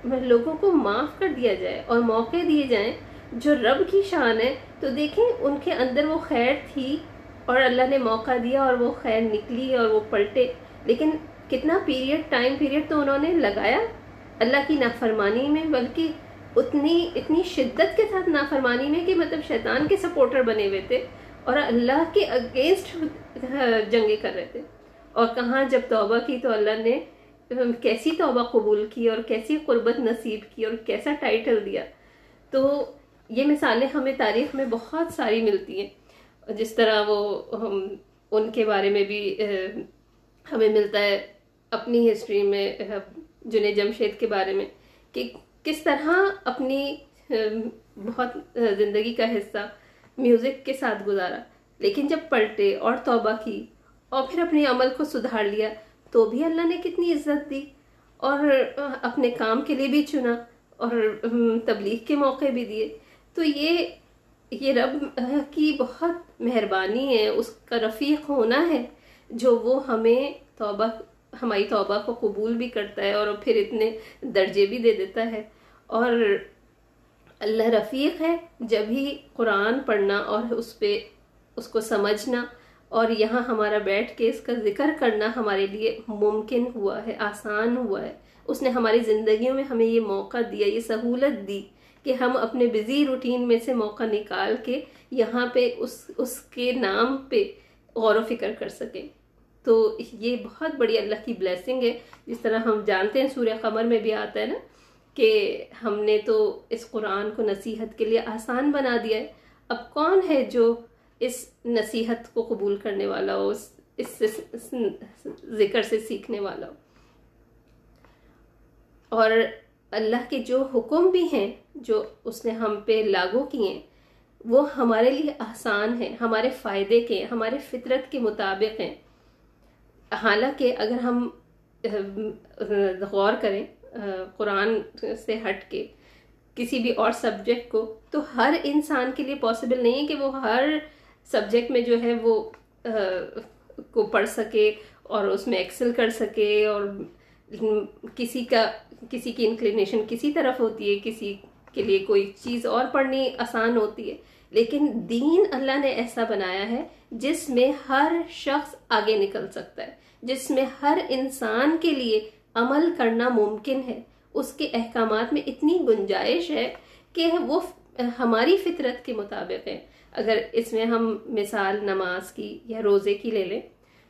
لوگوں کو معاف کر دیا جائے اور موقع دیے جائیں جو رب کی شان ہے، تو دیکھیں ان کے اندر وہ خیر تھی اور اللہ نے موقع دیا اور وہ خیر نکلی اور وہ پلٹے۔ لیکن کتنا پیریڈ ٹائم پیریڈ تو انہوں نے لگایا؟ اللہ کی نافرمانی میں، بلکہ اتنی اتنی شدت کے ساتھ نافرمانی میں کہ مطلب شیطان کے سپورٹر بنے ہوئے تھے اور اللہ کے اگینسٹ جنگیں کر رہے تھے۔ اور کہاں جب توبہ کی تو اللہ نے کیسی توبہ قبول کی اور کیسی قربت نصیب کی اور کیسا ٹائٹل دیا۔ تو یہ مثالیں ہمیں تاریخ میں بہت ساری ملتی ہیں۔ جس طرح وہ ہم، ان کے بارے میں بھی ہمیں ملتا ہے اپنی ہسٹری میں، جنید جمشید کے بارے میں کہ کس طرح اپنی بہت زندگی کا حصہ میوزک کے ساتھ گزارا۔ لیکن جب پلٹے اور توبہ کی اور پھر اپنے عمل کو سدھار لیا، تو بھی اللہ نے کتنی عزت دی اور اپنے کام کے لیے بھی چنا اور تبلیغ کے موقع بھی دیے۔ تو یہ یہ رب کی بہت مہربانی ہے، اس کا رفیق ہونا ہے جو وہ ہمیں توبہ، ہماری توبہ کو قبول بھی کرتا ہے اور پھر اتنے درجے بھی دے دیتا ہے۔ اور اللہ رفیق ہے جب ہی قرآن پڑھنا اور اس پہ اس کو سمجھنا اور یہاں ہمارا بیٹھ کے اس کا ذکر کرنا ہمارے لیے ممکن ہوا ہے، آسان ہوا ہے۔ اس نے ہماری زندگیوں میں ہمیں یہ موقع دیا، یہ سہولت دی کہ ہم اپنے بزی روٹین میں سے موقع نکال کے یہاں پہ اس اس کے نام پہ غور و فکر کر سکیں۔ تو یہ بہت بڑی اللہ کی بلیسنگ ہے۔ جس طرح ہم جانتے ہیں، سورہ قمر میں بھی آتا ہے نا کہ ہم نے تو اس قرآن کو نصیحت کے لیے آسان بنا دیا ہے۔ اب کون ہے جو اس نصیحت کو قبول کرنے والا ہو، اس سے ذکر سے سیکھنے والا ہو؟ اور اللہ کے جو حکم بھی ہیں، جو اس نے ہم پہ لاگو کیے ہیں وہ ہمارے لیے آسان ہیں، ہمارے فائدے کے، ہمارے فطرت کے مطابق ہیں۔ حالانکہ اگر ہم، غور کریں قرآن سے ہٹ کے کسی بھی اور سبجیکٹ کو، تو ہر انسان کے لیے پاسبل نہیں ہے کہ وہ ہر سبجیکٹ میں جو ہے وہ کو پڑھ سکے اور اس میں ایکسل کر سکے اور کسی کا، کسی کی انکلینیشن کسی طرف ہوتی ہے، کسی کے لیے کوئی چیز اور پڑھنی آسان ہوتی ہے۔ لیکن دین اللہ نے ایسا بنایا ہے جس میں ہر شخص آگے نکل سکتا ہے، جس میں ہر انسان کے لیے عمل کرنا ممکن ہے۔ اس کے احکامات میں اتنی گنجائش ہے کہ وہ ہماری فطرت کے مطابق ہے۔ اگر اس میں ہم مثال نماز کی یا روزے کی لے لیں،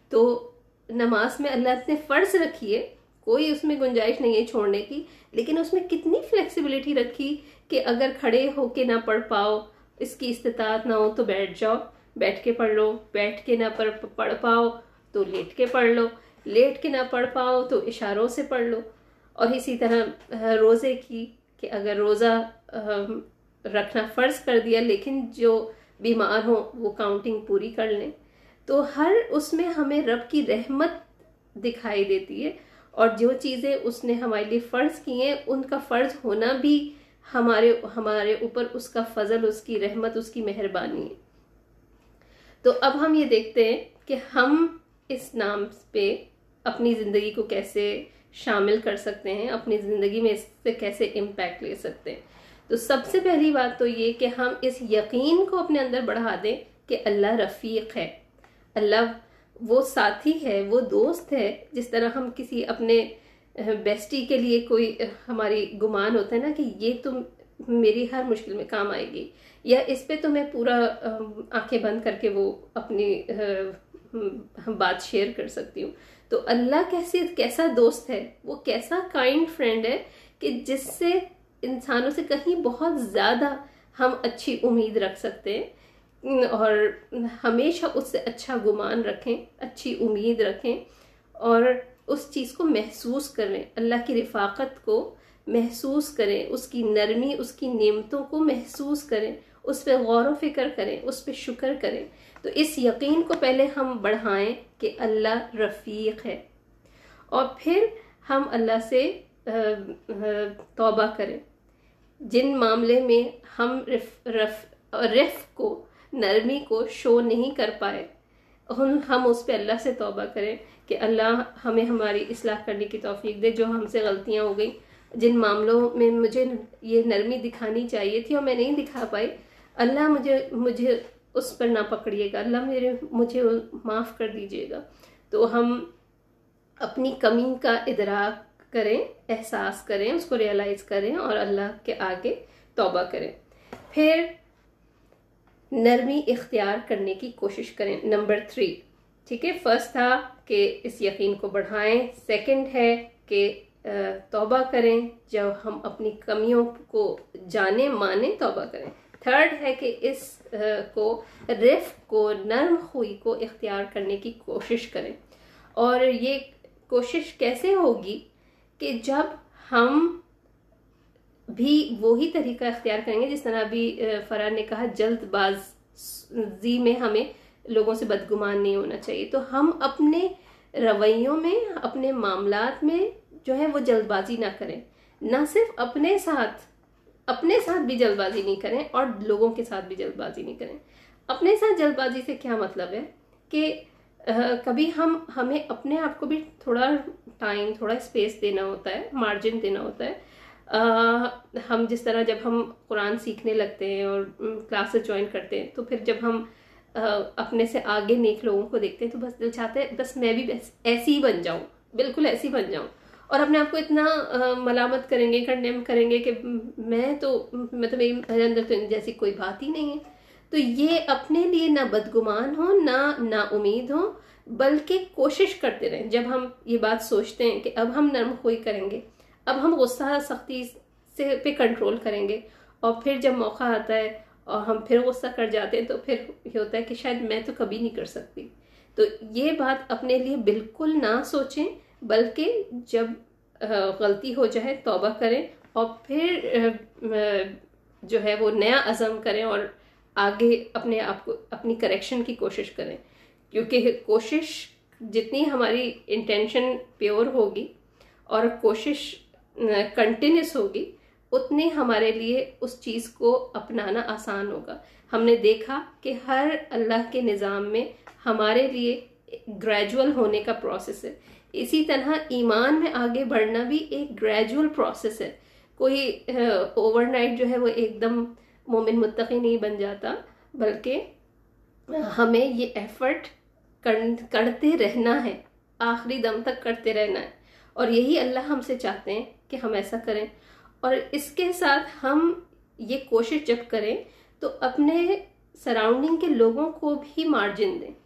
تو نماز میں اللہ نے فرض رکھی ہے، کوئی اس میں گنجائش نہیں ہے چھوڑنے کی، لیکن اس میں کتنی فلیکسیبلٹی رکھی کہ اگر کھڑے ہو کے نہ پڑھ پاؤ، اس کی استطاعت نہ ہو تو بیٹھ جاؤ، بیٹھ کے پڑھ لو، بیٹھ کے نہ پڑھ پاؤ تو لیٹ کے پڑھ لو۔ لیٹ کے نہ پڑھ پاؤ تو اشاروں سے پڑھ لو۔ اور اسی طرح روزے کی کہ اگر روزہ رکھنا فرض کر دیا لیکن جو بیمار ہوں وہ کاؤنٹنگ پوری کر لیں، تو ہر اس میں ہمیں رب کی رحمت دکھائی دیتی ہے۔ اور جو چیزیں اس نے ہمارے لیے فرض کی ہیں، ان کا فرض ہونا بھی ہمارے ہمارے اوپر اس کا فضل، اس کی رحمت، اس کی مہربانی ہے۔ تو اب ہم یہ دیکھتے ہیں کہ ہم اس نام پہ اپنی زندگی کو کیسے شامل کر سکتے ہیں، اپنی زندگی میں اس سے کیسے امپیکٹ لے سکتے ہیں۔ تو سب سے پہلی بات تو یہ کہ ہم اس یقین کو اپنے اندر بڑھا دیں کہ اللہ رفیق ہے۔ اللہ وہ ساتھی ہے، وہ دوست ہے، جس طرح ہم کسی اپنے بیسٹی کے لیے کوئی ہماری گمان ہوتا ہے نا کہ یہ تم میری ہر مشکل میں کام آئے گی، یا اس پہ تو میں پورا، آنکھیں بند کر کے وہ اپنی بات شیئر کر سکتی ہوں۔ تو اللہ کیسے کیسا دوست ہے؟ وہ کیسا کائنڈ فرینڈ ہے کہ جس سے انسانوں سے کہیں بہت زیادہ ہم اچھی امید رکھ سکتے ہیں اور ہمیشہ اس سے اچھا گمان رکھیں، اچھی امید رکھیں اور اس چیز کو محسوس کریں، اللہ کی رفاقت کو محسوس کریں، اس کی نرمی، اس کی نعمتوں کو محسوس کریں، اس پہ غور و فکر کریں، اس پہ شکر کریں۔ تو اس یقین کو پہلے ہم بڑھائیں کہ اللہ رفیق ہے۔ اور پھر ہم اللہ سے توبہ کریں۔ جن معاملے میں ہم رف رف رف کو، نرمی کو شو نہیں کر پائے ہم اس پہ اللہ سے توبہ کریں کہ اللہ ہمیں ہماری اصلاح کرنے کی توفیق دے، جو ہم سے غلطیاں ہو گئیں۔ جن معاملوں میں مجھے یہ نرمی دکھانی چاہیے تھی اور میں نہیں دکھا پائی، اللہ مجھے مجھے اس پر نہ پکڑیے گا۔ اللہ میرے، مجھے معاف کر دیجیے گا۔ تو ہم اپنی کمی کا ادراک کریں، احساس کریں، اس کو ریئلائز کریں اور اللہ کے آگے توبہ کریں۔ پھر نرمی اختیار کرنے کی کوشش کریں۔ نمبر تھری ٹھیک ہے؟ فرسٹ تھا کہ اس یقین کو بڑھائیں۔ سیکنڈ ہے کہ توبہ کریں۔ جب ہم اپنی کمیوں کو جانے مانیں، توبہ کریں۔ تھرڈ ہے کہ اس کو رف کو، نرم خوئی کو اختیار کرنے کی کوشش کریں۔ اور یہ کوشش کیسے ہوگی کہ جب ہم بھی وہی طریقہ اختیار کریں گے، جس طرح ابھی فرار نے کہا، جلد بازی میں ہمیں لوگوں سے بدگمان نہیں ہونا چاہیے۔ تو ہم اپنے رویوں میں، اپنے معاملات میں جو ہے وہ جلد بازی نہ کریں۔ نہ صرف اپنے ساتھ اپنے ساتھ بھی جلد بازی نہیں کریں اور لوگوں کے ساتھ بھی جلد بازی نہیں کریں۔ اپنے ساتھ جلد بازی سے کیا مطلب ہے؟ کہ کبھی ہم، ہمیں اپنے آپ کو بھی تھوڑا ٹائم، تھوڑا اسپیس دینا ہوتا ہے، مارجن دینا ہوتا ہے۔ ہم جس طرح جب ہم قرآن سیکھنے لگتے ہیں اور کلاسز جوائن کرتے ہیں، تو پھر جب ہم اپنے سے آگے نیک لوگوں کو دیکھتے ہیں، تو بس دل چاہتے ہیں بس میں بھی ایسی ہی بن جاؤں، بالکل ایسی بن جاؤں۔ اور اپنے آپ کو اتنا ملامت کریں گے کنڈیم کریں گے کہ میں تو مطلب میرے اندر تو جیسی کوئی بات ہی نہیں ہے۔ تو یہ اپنے لیے نہ بدگمان ہو نہ نا امید ہو بلکہ کوشش کرتے رہیں۔ جب ہم یہ بات سوچتے ہیں کہ اب ہم نرم خوئی کریں گے، اب ہم غصہ سختی سے پہ کنٹرول کریں گے، اور پھر جب موقع آتا ہے اور ہم پھر غصہ کر جاتے ہیں، تو پھر یہ ہوتا ہے کہ شاید میں تو کبھی نہیں کر سکتی۔ تو یہ بات اپنے لیے بالکل نہ سوچیں۔ بلکہ جب غلطی ہو جائے توبہ کریں اور پھر جو ہے وہ نیا عزم کریں اور آگے اپنے آپ کو، اپنی کریکشن کی کوشش کریں۔ کیونکہ کوشش جتنی ہماری انٹینشن پیور ہوگی اور کوشش کنٹینیوس ہوگی، اتنی ہمارے لیے اس چیز کو اپنانا آسان ہوگا۔ ہم نے دیکھا کہ ہر اللہ کے نظام میں ہمارے لیے گریجول ہونے کا پروسیس ہے۔ اسی طرح ایمان میں آگے بڑھنا بھی ایک گریجول پروسیس ہے۔ کوئی اوور نائٹ جو ہے وہ ایک دم مومن متقی نہیں بن جاتا، بلکہ ہمیں یہ ایفرٹ کرتے رہنا ہے۔ آخری دم تک کرتے رہنا ہے۔ اور یہی اللہ ہم سے چاہتے ہیں کہ ہم ایسا کریں۔ اور اس کے ساتھ ہم یہ کوشش جب کریں تو اپنے سراؤنڈنگ کے لوگوں کو بھی مارجن دیں۔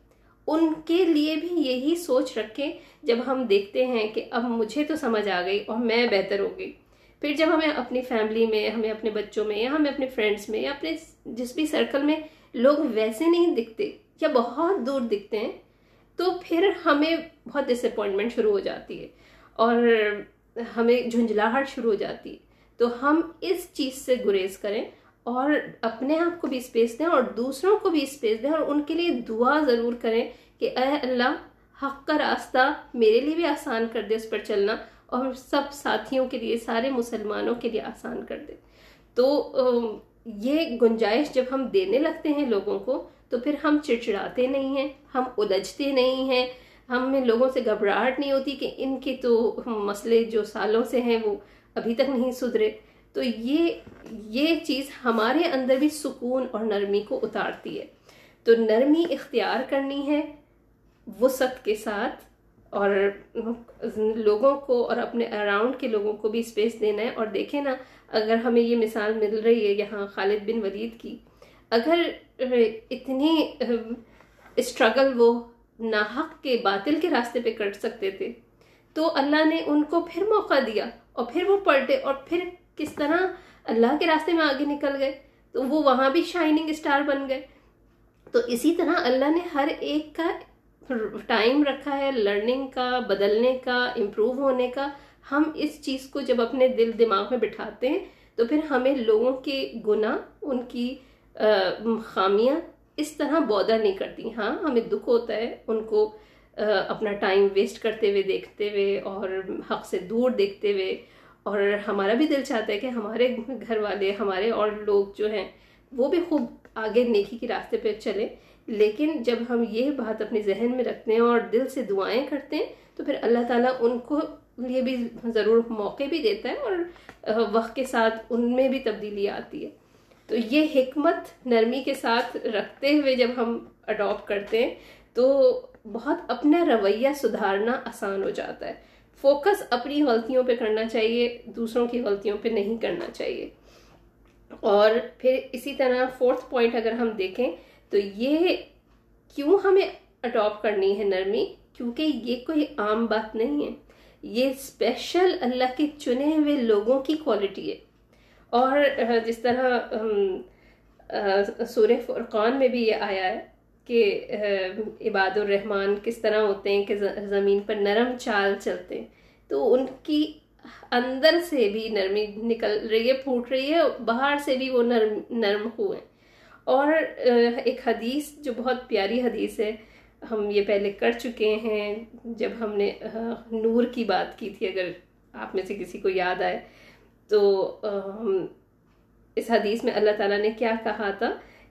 ان کے لیے بھی یہی سوچ رکھیں جب ہم دیکھتے ہیں کہ اب مجھے تو سمجھ آ گئی اور میں بہتر ہو گئی۔ پھر جب ہمیں اپنی فیملی میں، ہمیں اپنے بچوں میں یا ہمیں اپنے فرینڈس میں یا اپنے جس بھی سرکل میں لوگ ویسے نہیں دکھتے یا بہت دور دکھتے ہیں، تو پھر ہمیں بہت ڈس اپوائنٹمنٹ شروع ہو جاتی ہے اور ہمیں جھنجھلاہٹ شروع ہو جاتی ہے۔ تو ہم اس چیز سے گریز کریں اور اپنے آپ کو بھی اسپیس دیں اور دوسروں کو بھی اسپیس دیں اور ان کے لیے دعا ضرور کریں کہ اے اللہ، حق کا راستہ میرے لیے بھی آسان کر دے اس پر چلنا اور سب ساتھیوں کے لیے، سارے مسلمانوں کے لیے آسان کر دے۔ تو یہ گنجائش جب ہم دینے لگتے ہیں لوگوں کو، تو پھر ہم چڑچڑاتے نہیں ہیں، ہم الجھتے نہیں ہیں۔ ہمیں لوگوں سے گھبراہٹ نہیں ہوتی کہ ان کے تو مسئلے جو سالوں سے ہیں وہ ابھی تک نہیں سدھرے۔ تو یہ یہ چیز ہمارے اندر بھی سکون اور نرمی کو اتارتی ہے۔ تو نرمی اختیار کرنی ہے وسعت کے ساتھ اور لوگوں کو اور اپنے اراؤنڈ کے لوگوں کو بھی اسپیس دینا ہے۔ اور دیکھیں نا، اگر ہمیں یہ مثال مل رہی ہے یہاں خالد بن ولید کی، اگر اتنی اسٹرگل وہ ناحق کے باطل کے راستے پہ کر سکتے تھے، تو اللہ نے ان کو پھر موقع دیا اور پھر وہ پلٹے اور پھر کس طرح اللہ کے راستے میں آگے نکل گئے، تو وہ وہاں بھی شائننگ اسٹار بن گئے۔ تو اسی طرح اللہ نے ہر ایک کا ٹائم رکھا ہے لرننگ کا، بدلنے کا امپروو ہونے کا۔ ہم اس چیز کو جب اپنے دل، دماغ میں بٹھاتے ہیں، تو پھر ہمیں لوگوں کے گناہ، ان کی خامیاں اس طرح بودا نہیں کرتی۔ ہاں ہمیں دکھ ہوتا ہے، ان کو اپنا ٹائم ویسٹ کرتے ہوئے دیکھتے ہوئے اور حق سے دور دیکھتے ہوئے۔ اور ہمارا بھی دل چاہتا ہے کہ ہمارے گھر والے، ہمارے اور لوگ جو ہیں، وہ بھی خوب آگے نیکی کے راستے پہ چلیں۔ لیکن جب ہم یہ بات اپنے ذہن میں رکھتے ہیں اور دل سے دعائیں کرتے ہیں، تو پھر اللہ تعالیٰ ان کو لیے بھی ضرور موقع بھی دیتا ہے اور وقت کے ساتھ ان میں بھی تبدیلی آتی ہے۔ تو یہ حکمت نرمی کے ساتھ رکھتے ہوئے جب ہم اڈاپٹ کرتے ہیں، تو بہت اپنا رویہ سدھارنا آسان ہو جاتا ہے۔ فوکس اپنی غلطیوں پہ کرنا چاہیے، دوسروں کی غلطیوں پہ نہیں کرنا چاہیے۔ اور پھر اسی طرح فورتھ پوائنٹ اگر ہم دیکھیں تو یہ کیوں ہمیں اڈاپٹ کرنی ہے نرمی؟ کیونکہ یہ کوئی عام بات نہیں ہے۔ یہ اسپیشل اللہ کے چنے ہوئے لوگوں کی کوالٹی ہے۔ اور جس طرح سورہ فرقان میں بھی یہ آیا ہے۔ کہ عباد الرحمن کس طرح ہوتے ہیں کہ زمین پر نرم چال چلتے ہیں۔ تو ان کی اندر سے بھی نرمی نکل رہی ہے، پھوٹ رہی ہے، باہر سے بھی وہ نرم نرم ہوئے اور ایک حدیث جو بہت پیاری حدیث ہے، ہم یہ پہلے کر چکے ہیں جب ہم نے نور کی بات کی تھی، اگر آپ میں سے کسی کو یاد آئے۔ تو اس حدیث میں اللہ تعالیٰ نے کیا کہا تھا؟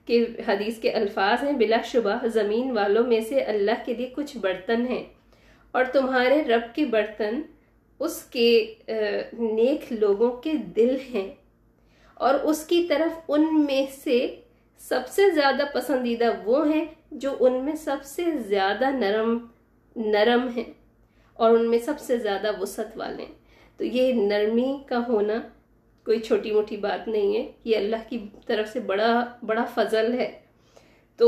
کہ حدیث کے الفاظ ہیں، بلا شبہ زمین والوں میں سے اللہ کے لیے کچھ برتن ہیں۔ اور تمہارے رب کے برتن اس کے نیک لوگوں کے دل ہیں۔ اور اس کی طرف ان میں سے سب سے زیادہ پسندیدہ وہ ہیں جو ان میں سب سے زیادہ نرم نرم ہیں۔ اور ان میں سب سے زیادہ وسعت والے ہیں۔ تو یہ نرمی کا ہونا کوئی چھوٹی موٹی بات نہیں ہے یہ اللہ کی طرف سے بڑا بڑا فضل ہے۔ تو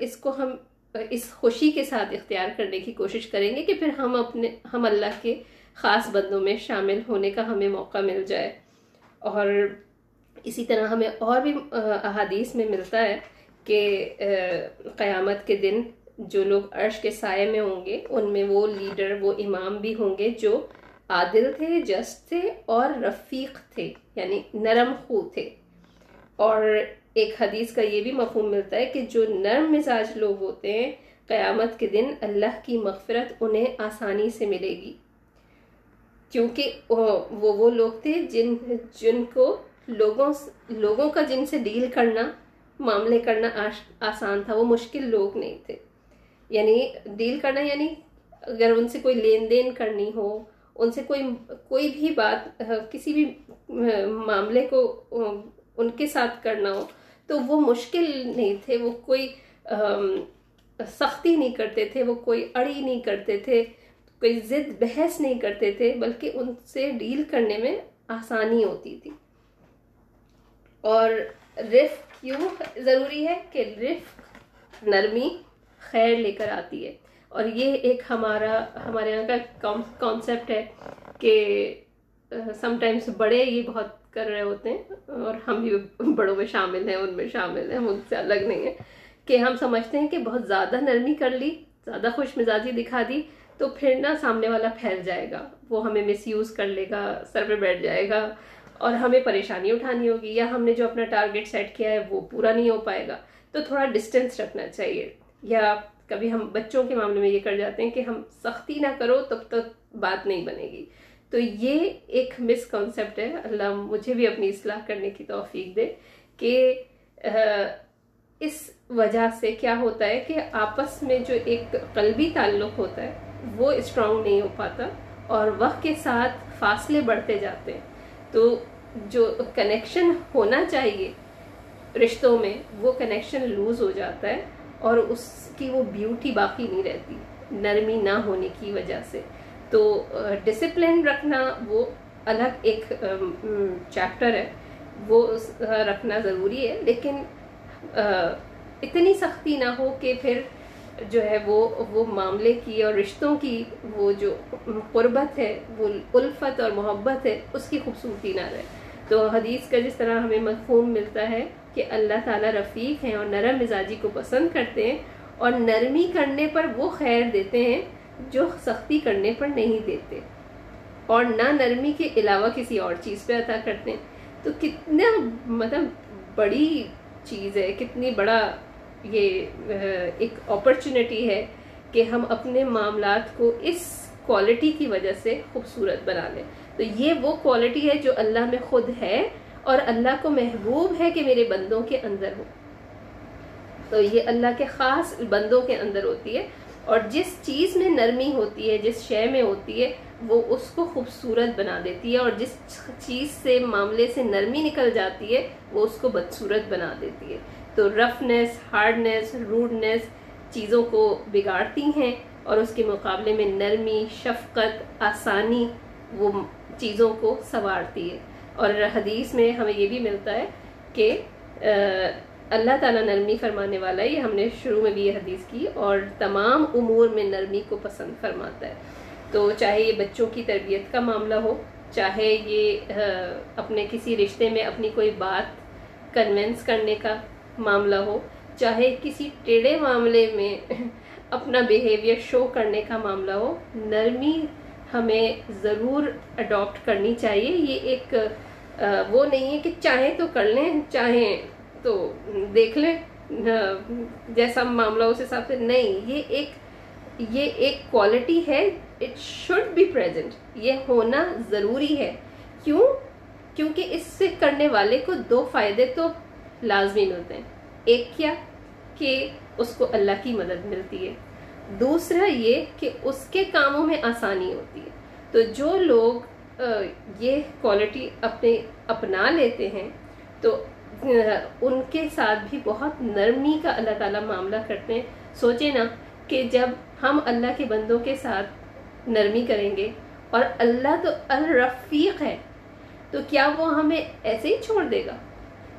اس کو ہم اس خوشی کے ساتھ اختیار کرنے کی کوشش کریں گے کہ پھر ہم اپنے ہم اللہ کے خاص بندوں میں شامل ہونے کا ہمیں موقع مل جائے۔ اور اسی طرح ہمیں اور بھی احادیث میں ملتا ہے کہ قیامت کے دن جو لوگ عرش کے سائے میں ہوں گے، ان میں وہ لیڈر، وہ امام بھی ہوں گے جو عادل تھے جسٹ تھے اور رفیق تھے یعنی نرم خو تھے۔ اور ایک حدیث کا یہ بھی مفہوم ملتا ہے کہ جو نرم مزاج لوگ ہوتے ہیں، قیامت کے دن اللہ کی مغفرت انہیں آسانی سے ملے گی۔ کیونکہ وہ وہ لوگ تھے جن جن کو لوگوں لوگوں کا جن سے ڈیل کرنا، معاملے کرنا آسان تھا، وہ مشکل لوگ نہیں تھے۔ یعنی ڈیل کرنا یعنی اگر ان سے کوئی لین دین کرنی ہو ان سے کوئی کوئی بھی بات کسی بھی معاملے کو ان کے ساتھ کرنا ہو، تو وہ مشکل نہیں تھے، وہ کوئی سختی نہیں کرتے تھے، وہ کوئی اڑی نہیں کرتے تھے، کوئی ضد بحث نہیں کرتے تھے، بلکہ ان سے ڈیل کرنے میں آسانی ہوتی تھی۔ اور رفق کیوں ضروری ہے کہ رفق نرمی خیر لے کر آتی ہے۔ اور یہ ایک ہمارا ہمارے یہاں کا کانسیپٹ ہے کہ سم ٹائمس بڑے یہ بہت کر رہے ہوتے ہیں اور ہم بھی بڑوں میں شامل ہیں، ان میں شامل ہیں، ہم ان سے الگ نہیں ہیں۔ کہ ہم سمجھتے ہیں کہ بہت زیادہ نرمی کر لی، زیادہ خوش مزاجی دکھا دی، تو پھر نا سامنے والا پھیل جائے گا۔ وہ ہمیں مس یوز کر لے گا، سر پہ بیٹھ جائے گا اور ہمیں پریشانی اٹھانی ہوگی، یا ہم نے جو اپنا ٹارگیٹ سیٹ کیا ہے وہ پورا نہیں ہو پائے گا۔ تو تھوڑا ڈسٹینس رکھنا چاہیے۔ یا کبھی ہم بچوں کے معاملے میں یہ کر جاتے ہیں کہ ہم سختی نہ کرو، تب تک بات نہیں بنے گی۔ تو یہ ایک مس کانسیپٹ ہے۔ اللہ مجھے بھی اپنی اصلاح کرنے کی توفیق دے کہ اس وجہ سے کیا ہوتا ہے کہ آپس میں جو ایک قلبی تعلق ہوتا ہے، وہ اسٹرانگ نہیں ہو پاتا اور وقت کے ساتھ فاصلے بڑھتے جاتے ہیں۔ تو جو کنیکشن ہونا چاہیے رشتوں میں، وہ کنیکشن لوز ہو جاتا ہے۔ اور اس کی وہ بیوٹی باقی نہیں رہتی، نرمی نہ ہونے کی وجہ سے۔ تو ڈسپلن رکھنا وہ الگ ایک چیپٹر ہے۔ وہ رکھنا ضروری ہے، لیکن اتنی سختی نہ ہو کہ پھر جو ہے وہ وہ معاملے کی اور رشتوں کی وہ جو قربت ہے، وہ الفت اور محبت ہے، اس کی خوبصورتی نہ رہے۔ تو حدیث کا جس طرح ہمیں مفہوم ملتا ہے کہ اللہ تعالیٰ رفیق ہیں اور نرم مزاجی کو پسند کرتے ہیں اور نرمی کرنے پر وہ خیر دیتے ہیں جو سختی کرنے پر نہیں دیتے اور نہ نرمی کے علاوہ کسی اور چیز پہ عطا کرتے ہیں۔ تو کتنا مطلب بڑی چیز ہے، کتنی بڑا یہ ایک اپرچونٹی ہے کہ ہم اپنے معاملات کو اس کوالٹی کی وجہ سے خوبصورت بنا لیں۔ تو یہ وہ کوالٹی ہے جو اللہ میں خود ہے اور اللہ کو محبوب ہے کہ میرے بندوں کے اندر ہو۔ تو یہ اللہ کے خاص بندوں کے اندر ہوتی ہے اور جس چیز میں نرمی ہوتی ہے، جس شے میں ہوتی ہے، وہ اس کو خوبصورت بنا دیتی ہے اور جس چیز سے، معاملے سے نرمی نکل جاتی ہے، وہ اس کو بدصورت بنا دیتی ہے۔ تو رفنس ہارڈنس روڈنس چیزوں کو بگاڑتی ہیں اور اس کے مقابلے میں نرمی، شفقت، آسانی، وہ چیزوں کو سنوارتی ہے۔ اور حدیث میں ہمیں یہ بھی ملتا ہے کہ اللہ تعالیٰ نرمی فرمانے والا ہے یہ ہم نے شروع میں بھی یہ حدیث کی اور تمام امور میں نرمی کو پسند فرماتا ہے۔ تو چاہے یہ بچوں کی تربیت کا معاملہ ہو، چاہے یہ اپنے کسی رشتے میں اپنی کوئی بات کنونس کرنے کا معاملہ ہو، چاہے کسی ٹیڑے معاملے میں اپنا بیہیویئر شو کرنے کا معاملہ ہو، نرمی ہمیں ضرور اڈاپٹ کرنی چاہیے۔ یہ ایک وہ نہیں ہے کہ چاہیں تو کر لیں، چاہیں تو دیکھ لیں۔ جیسا معاملہ اس حساب سے نہیں، یہ ایک یہ ایک کوالٹی ہے اٹ شوڈ بی پریزنٹ یہ ہونا ضروری ہے۔ کیوں؟ کیونکہ اس سے کرنے والے کو دو فائدے تو لازمی ملتے ہیں۔ ایک کیا؟ کہ اس کو اللہ کی مدد ملتی ہے۔ دوسرا یہ کہ اس کے کاموں میں آسانی ہوتی ہے۔ تو جو لوگ یہ کوالٹی اپنے اپنا لیتے ہیں، تو ان کے ساتھ بھی بہت نرمی کا اللہ تعالیٰ معاملہ کرتے ہیں۔ سوچے نا کہ جب ہم اللہ کے بندوں کے ساتھ نرمی کریں گے اور اللہ تو الرفیق ہے، تو کیا وہ ہمیں ایسے ہی چھوڑ دے گا؟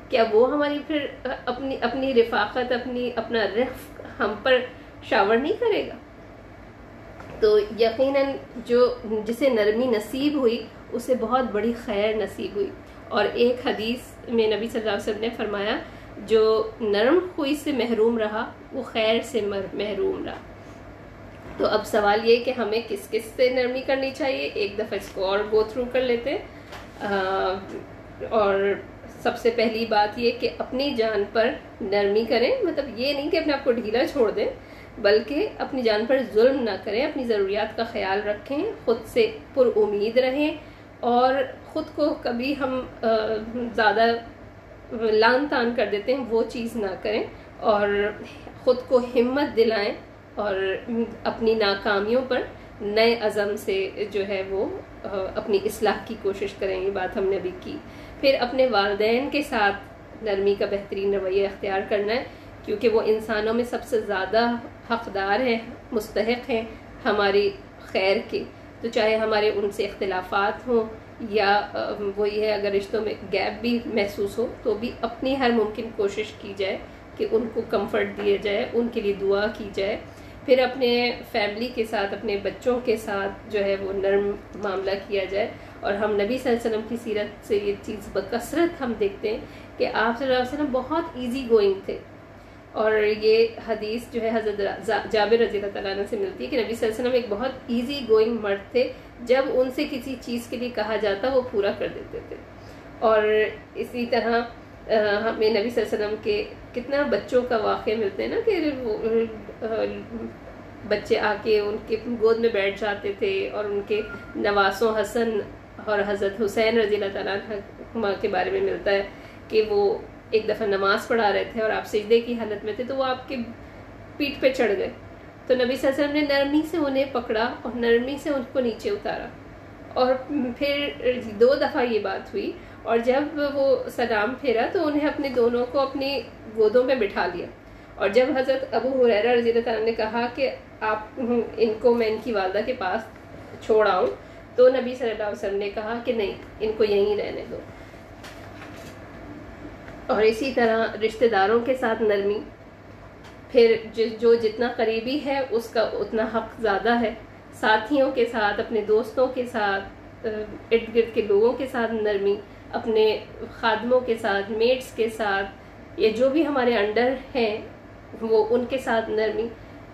کیا وہ ہماری پھر اپنی اپنی رفاقت، اپنی، اپنا رفق ہم پر شاور نہیں کرے گا؟ تو یقیناً جو جسے نرمی نصیب ہوئی، اسے بہت بڑی خیر نصیب ہوئی۔ اور ایک حدیث میں نبی صلی اللہ علیہ وسلم نے فرمایا، جو نرم خوئی سے محروم رہا، وہ خیر سے محروم رہا۔ تو اب سوال یہ کہ ہمیں کس کس سے نرمی کرنی چاہیے؟ ایک دفعہ اس کو اور گو تھرو کر لیتے۔ اور سب سے پہلی بات یہ کہ اپنی جان پر نرمی کریں۔ مطلب یہ نہیں کہ اپنے آپ کو ڈھیلا چھوڑ دیں۔ بلکہ اپنی جان پر ظلم نہ کریں، اپنی ضروریات کا خیال رکھیں، خود سے پر امید رہیں اور خود کو کبھی ہم زیادہ لان تان کر دیتے ہیں، وہ چیز نہ کریں اور خود کو ہمت دلائیں اور اپنی ناکامیوں پر نئے عزم سے جو ہے وہ اپنی اصلاح کی کوشش کریں، یہ بات ہم نے بھی کی۔ پھر اپنے والدین کے ساتھ نرمی کا بہترین رویہ اختیار کرنا ہے، کیونکہ وہ انسانوں میں سب سے زیادہ حقدار ہیں، مستحق ہیں ہماری خیر کے۔ تو چاہے ہمارے ان سے اختلافات ہوں یا وہ یہ ہے، اگر رشتوں میں گیپ بھی محسوس ہو تو بھی اپنی ہر ممکن کوشش کی جائے کہ ان کو کمفرٹ دیا جائے، ان کے لیے دعا کی جائے۔ پھر اپنے فیملی کے ساتھ، اپنے بچوں کے ساتھ جو ہے وہ نرم معاملہ کیا جائے۔ اور ہم نبی صلی اللہ علیہ وسلم کی سیرت سے یہ چیز بکثرت ہم دیکھتے ہیں کہ آپ صلی اللہ علیہ وسلم بہت ایزی گوئنگ تھے۔ اور یہ حدیث جو ہے حضرت جابر رضی اللہ تعالیٰ عنہ سے ملتی ہے کہ نبی صلی اللہ علیہ وسلم ایک بہت ایزی گوئنگ مرد تھے۔ جب ان سے کسی چیز کے لیے کہا جاتا وہ پورا کر دیتے تھے۔ اور اسی طرح ہمیں نبی صلی اللہ علیہ وسلم کے کتنا بچوں کا واقعہ ملتے ہیں نا کہ بچے آ کے ان کے گود میں بیٹھ جاتے تھے اور ان کے نواسوں حسن اور حضرت حسین رضی اللہ تعالیٰ کے بارے میں ملتا ہے کہ وہ ایک دفعہ نماز پڑھا رہے تھے اور آپ سجدے کی حالت میں تھے تو وہ آپ کے پیٹ پہ چڑھ گئے۔ تو نبی صلی اللہ علیہ وسلم نے نرمی سے انہیں پکڑا اور نرمی سے ان کو نیچے اتارا۔ اور پھر دو دفعہ یہ بات ہوئی اور جب وہ سلام پھیرا تو انہیں اپنے دونوں کو اپنی گودوں میں بٹھا لیا۔ اور جب حضرت ابو حریرہ رضی اللہ تعالیٰ نے کہا کہ آپ ان کو میں ان کی والدہ کے پاس چھوڑ آؤں تو نبی صلی اللہ علیہ وسلم نے کہا کہ نہیں، ان کو یہیں رہنے دو۔ اور اسی طرح رشتہ داروں کے ساتھ نرمی۔ پھر جو جتنا قریبی ہے، اس کا اتنا حق زیادہ ہے۔ ساتھیوں کے ساتھ، اپنے دوستوں کے ساتھ، ارد گرد کے لوگوں کے ساتھ نرمی، اپنے خادموں کے ساتھ میٹس کے ساتھ، یا جو بھی ہمارے انڈر ہیں، وہ ان کے ساتھ نرمی۔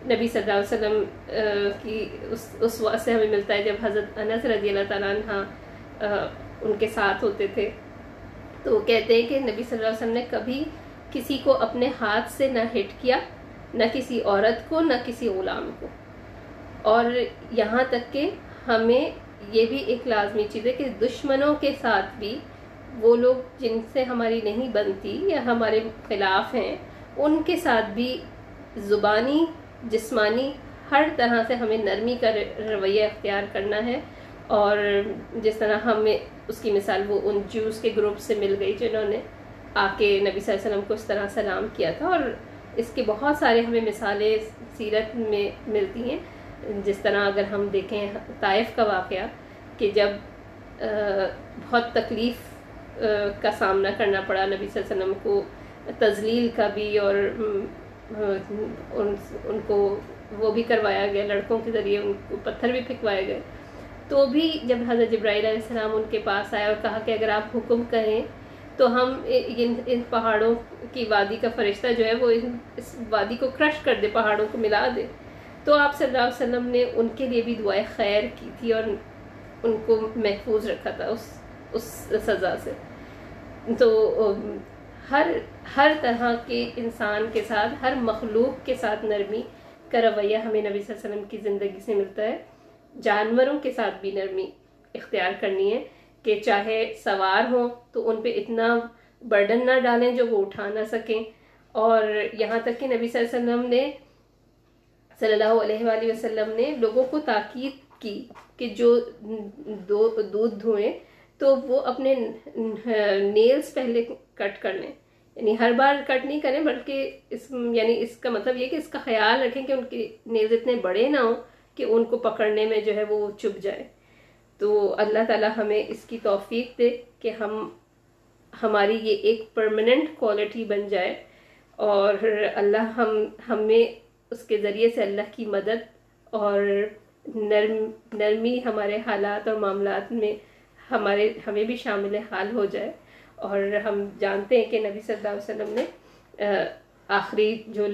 نبی صلی اللہ علیہ وسلم کی اس اس وقت سے ہمیں ملتا ہے جب حضرت انس رضی اللہ تعالیٰ عنہ ان کے ساتھ ہوتے تھے۔ تو وہ کہتے ہیں کہ نبی صلی اللہ علیہ وسلم نے کبھی کسی کو اپنے ہاتھ سے نہ ہٹ کیا، نہ کسی عورت کو، نہ کسی غلام کو۔ اور یہاں تک کہ ہمیں یہ بھی ایک لازمی چیز ہے کہ دشمنوں کے ساتھ بھی وہ لوگ جن سے ہماری نہیں بنتی یا ہمارے خلاف ہیں، ان کے ساتھ بھی زبانی، جسمانی ہر طرح سے ہمیں نرمی کا رویہ اختیار کرنا ہے۔ اور جس طرح ہمیں اس کی مثال وہ ان جوس کے گروپ سے مل گئی جنہوں نے آ کے نبی صلی اللہ علیہ وسلم کو اس طرح سلام کیا تھا اور اس کے بہت سارے ہمیں مثالیں سیرت میں ملتی ہیں۔ جس طرح اگر ہم دیکھیں طائف کا واقعہ کہ جب بہت تکلیف کا سامنا کرنا پڑا نبی صلی اللہ علیہ وسلم کو تزلیل کا بھی اور ان کو وہ بھی کروایا گیا، لڑکوں کے ذریعے ان کو پتھر بھی پھینکوائے گئے۔ تو بھی جب حضرت جبرائیل علیہ السلام ان کے پاس آئے اور کہا کہ اگر آپ حکم کریں تو ہم ان ان پہاڑوں کی وادی کا فرشتہ جو ہے وہ اس وادی کو کرش کر دے، پہاڑوں کو ملا دے۔ تو آپ صلی اللہ علیہ وسلم نے ان کے لیے بھی دعائیں خیر کی تھی اور ان کو محفوظ رکھا تھا اس اس سزا سے۔ تو ہر ہر طرح کے انسان کے ساتھ، ہر مخلوق کے ساتھ نرمی کا رویہ ہمیں نبی صلی اللہ علیہ وسلم کی زندگی سے ملتا ہے۔ جانوروں کے ساتھ بھی نرمی اختیار کرنی ہے کہ چاہے سوار ہوں تو ان پہ اتنا برڈن نہ ڈالیں جو وہ اٹھا نہ سکیں۔ اور یہاں تک کہ نبی صلی اللہ علیہ وسلم نے صلی اللہ علیہ وآلہ وسلم نے لوگوں کو تاکید کی کہ جو دودھ دھوئیں تو وہ اپنے نیلز پہلے کٹ کر لیں۔ یعنی ہر بار کٹ نہیں کریں بلکہ اس یعنی اس کا مطلب یہ کہ اس کا خیال رکھیں کہ ان کے نیلز اتنے بڑے نہ ہوں۔ کہ ان کو پکڑنے میں جو ہے وہ چپ جائے۔ تو اللہ تعالی ہمیں اس کی توفیق دے کہ ہم ہماری یہ ایک پرماننٹ کوالٹی بن جائے اور اللہ ہم، ہمیں اس کے ذریعے سے اللہ کی مدد اور نرم، نرمی ہمارے حالات اور معاملات میں ہمارے، ہمیں بھی شامل حال ہو جائے۔ اور ہم جانتے ہیں کہ نبی صلی اللہ علیہ وسلم نے آخری جو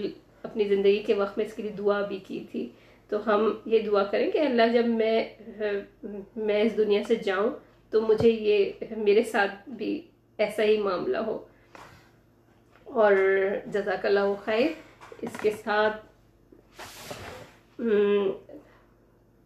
اپنی زندگی کے وقت میں اس کے لیے دعا بھی کی تھی۔ تو ہم یہ دعا کریں کہ اللہ جب میں میں اس دنیا سے جاؤں تو مجھے یہ میرے ساتھ بھی ایسا ہی معاملہ ہو۔ اور جزاک اللہ خیر، اس کے ساتھ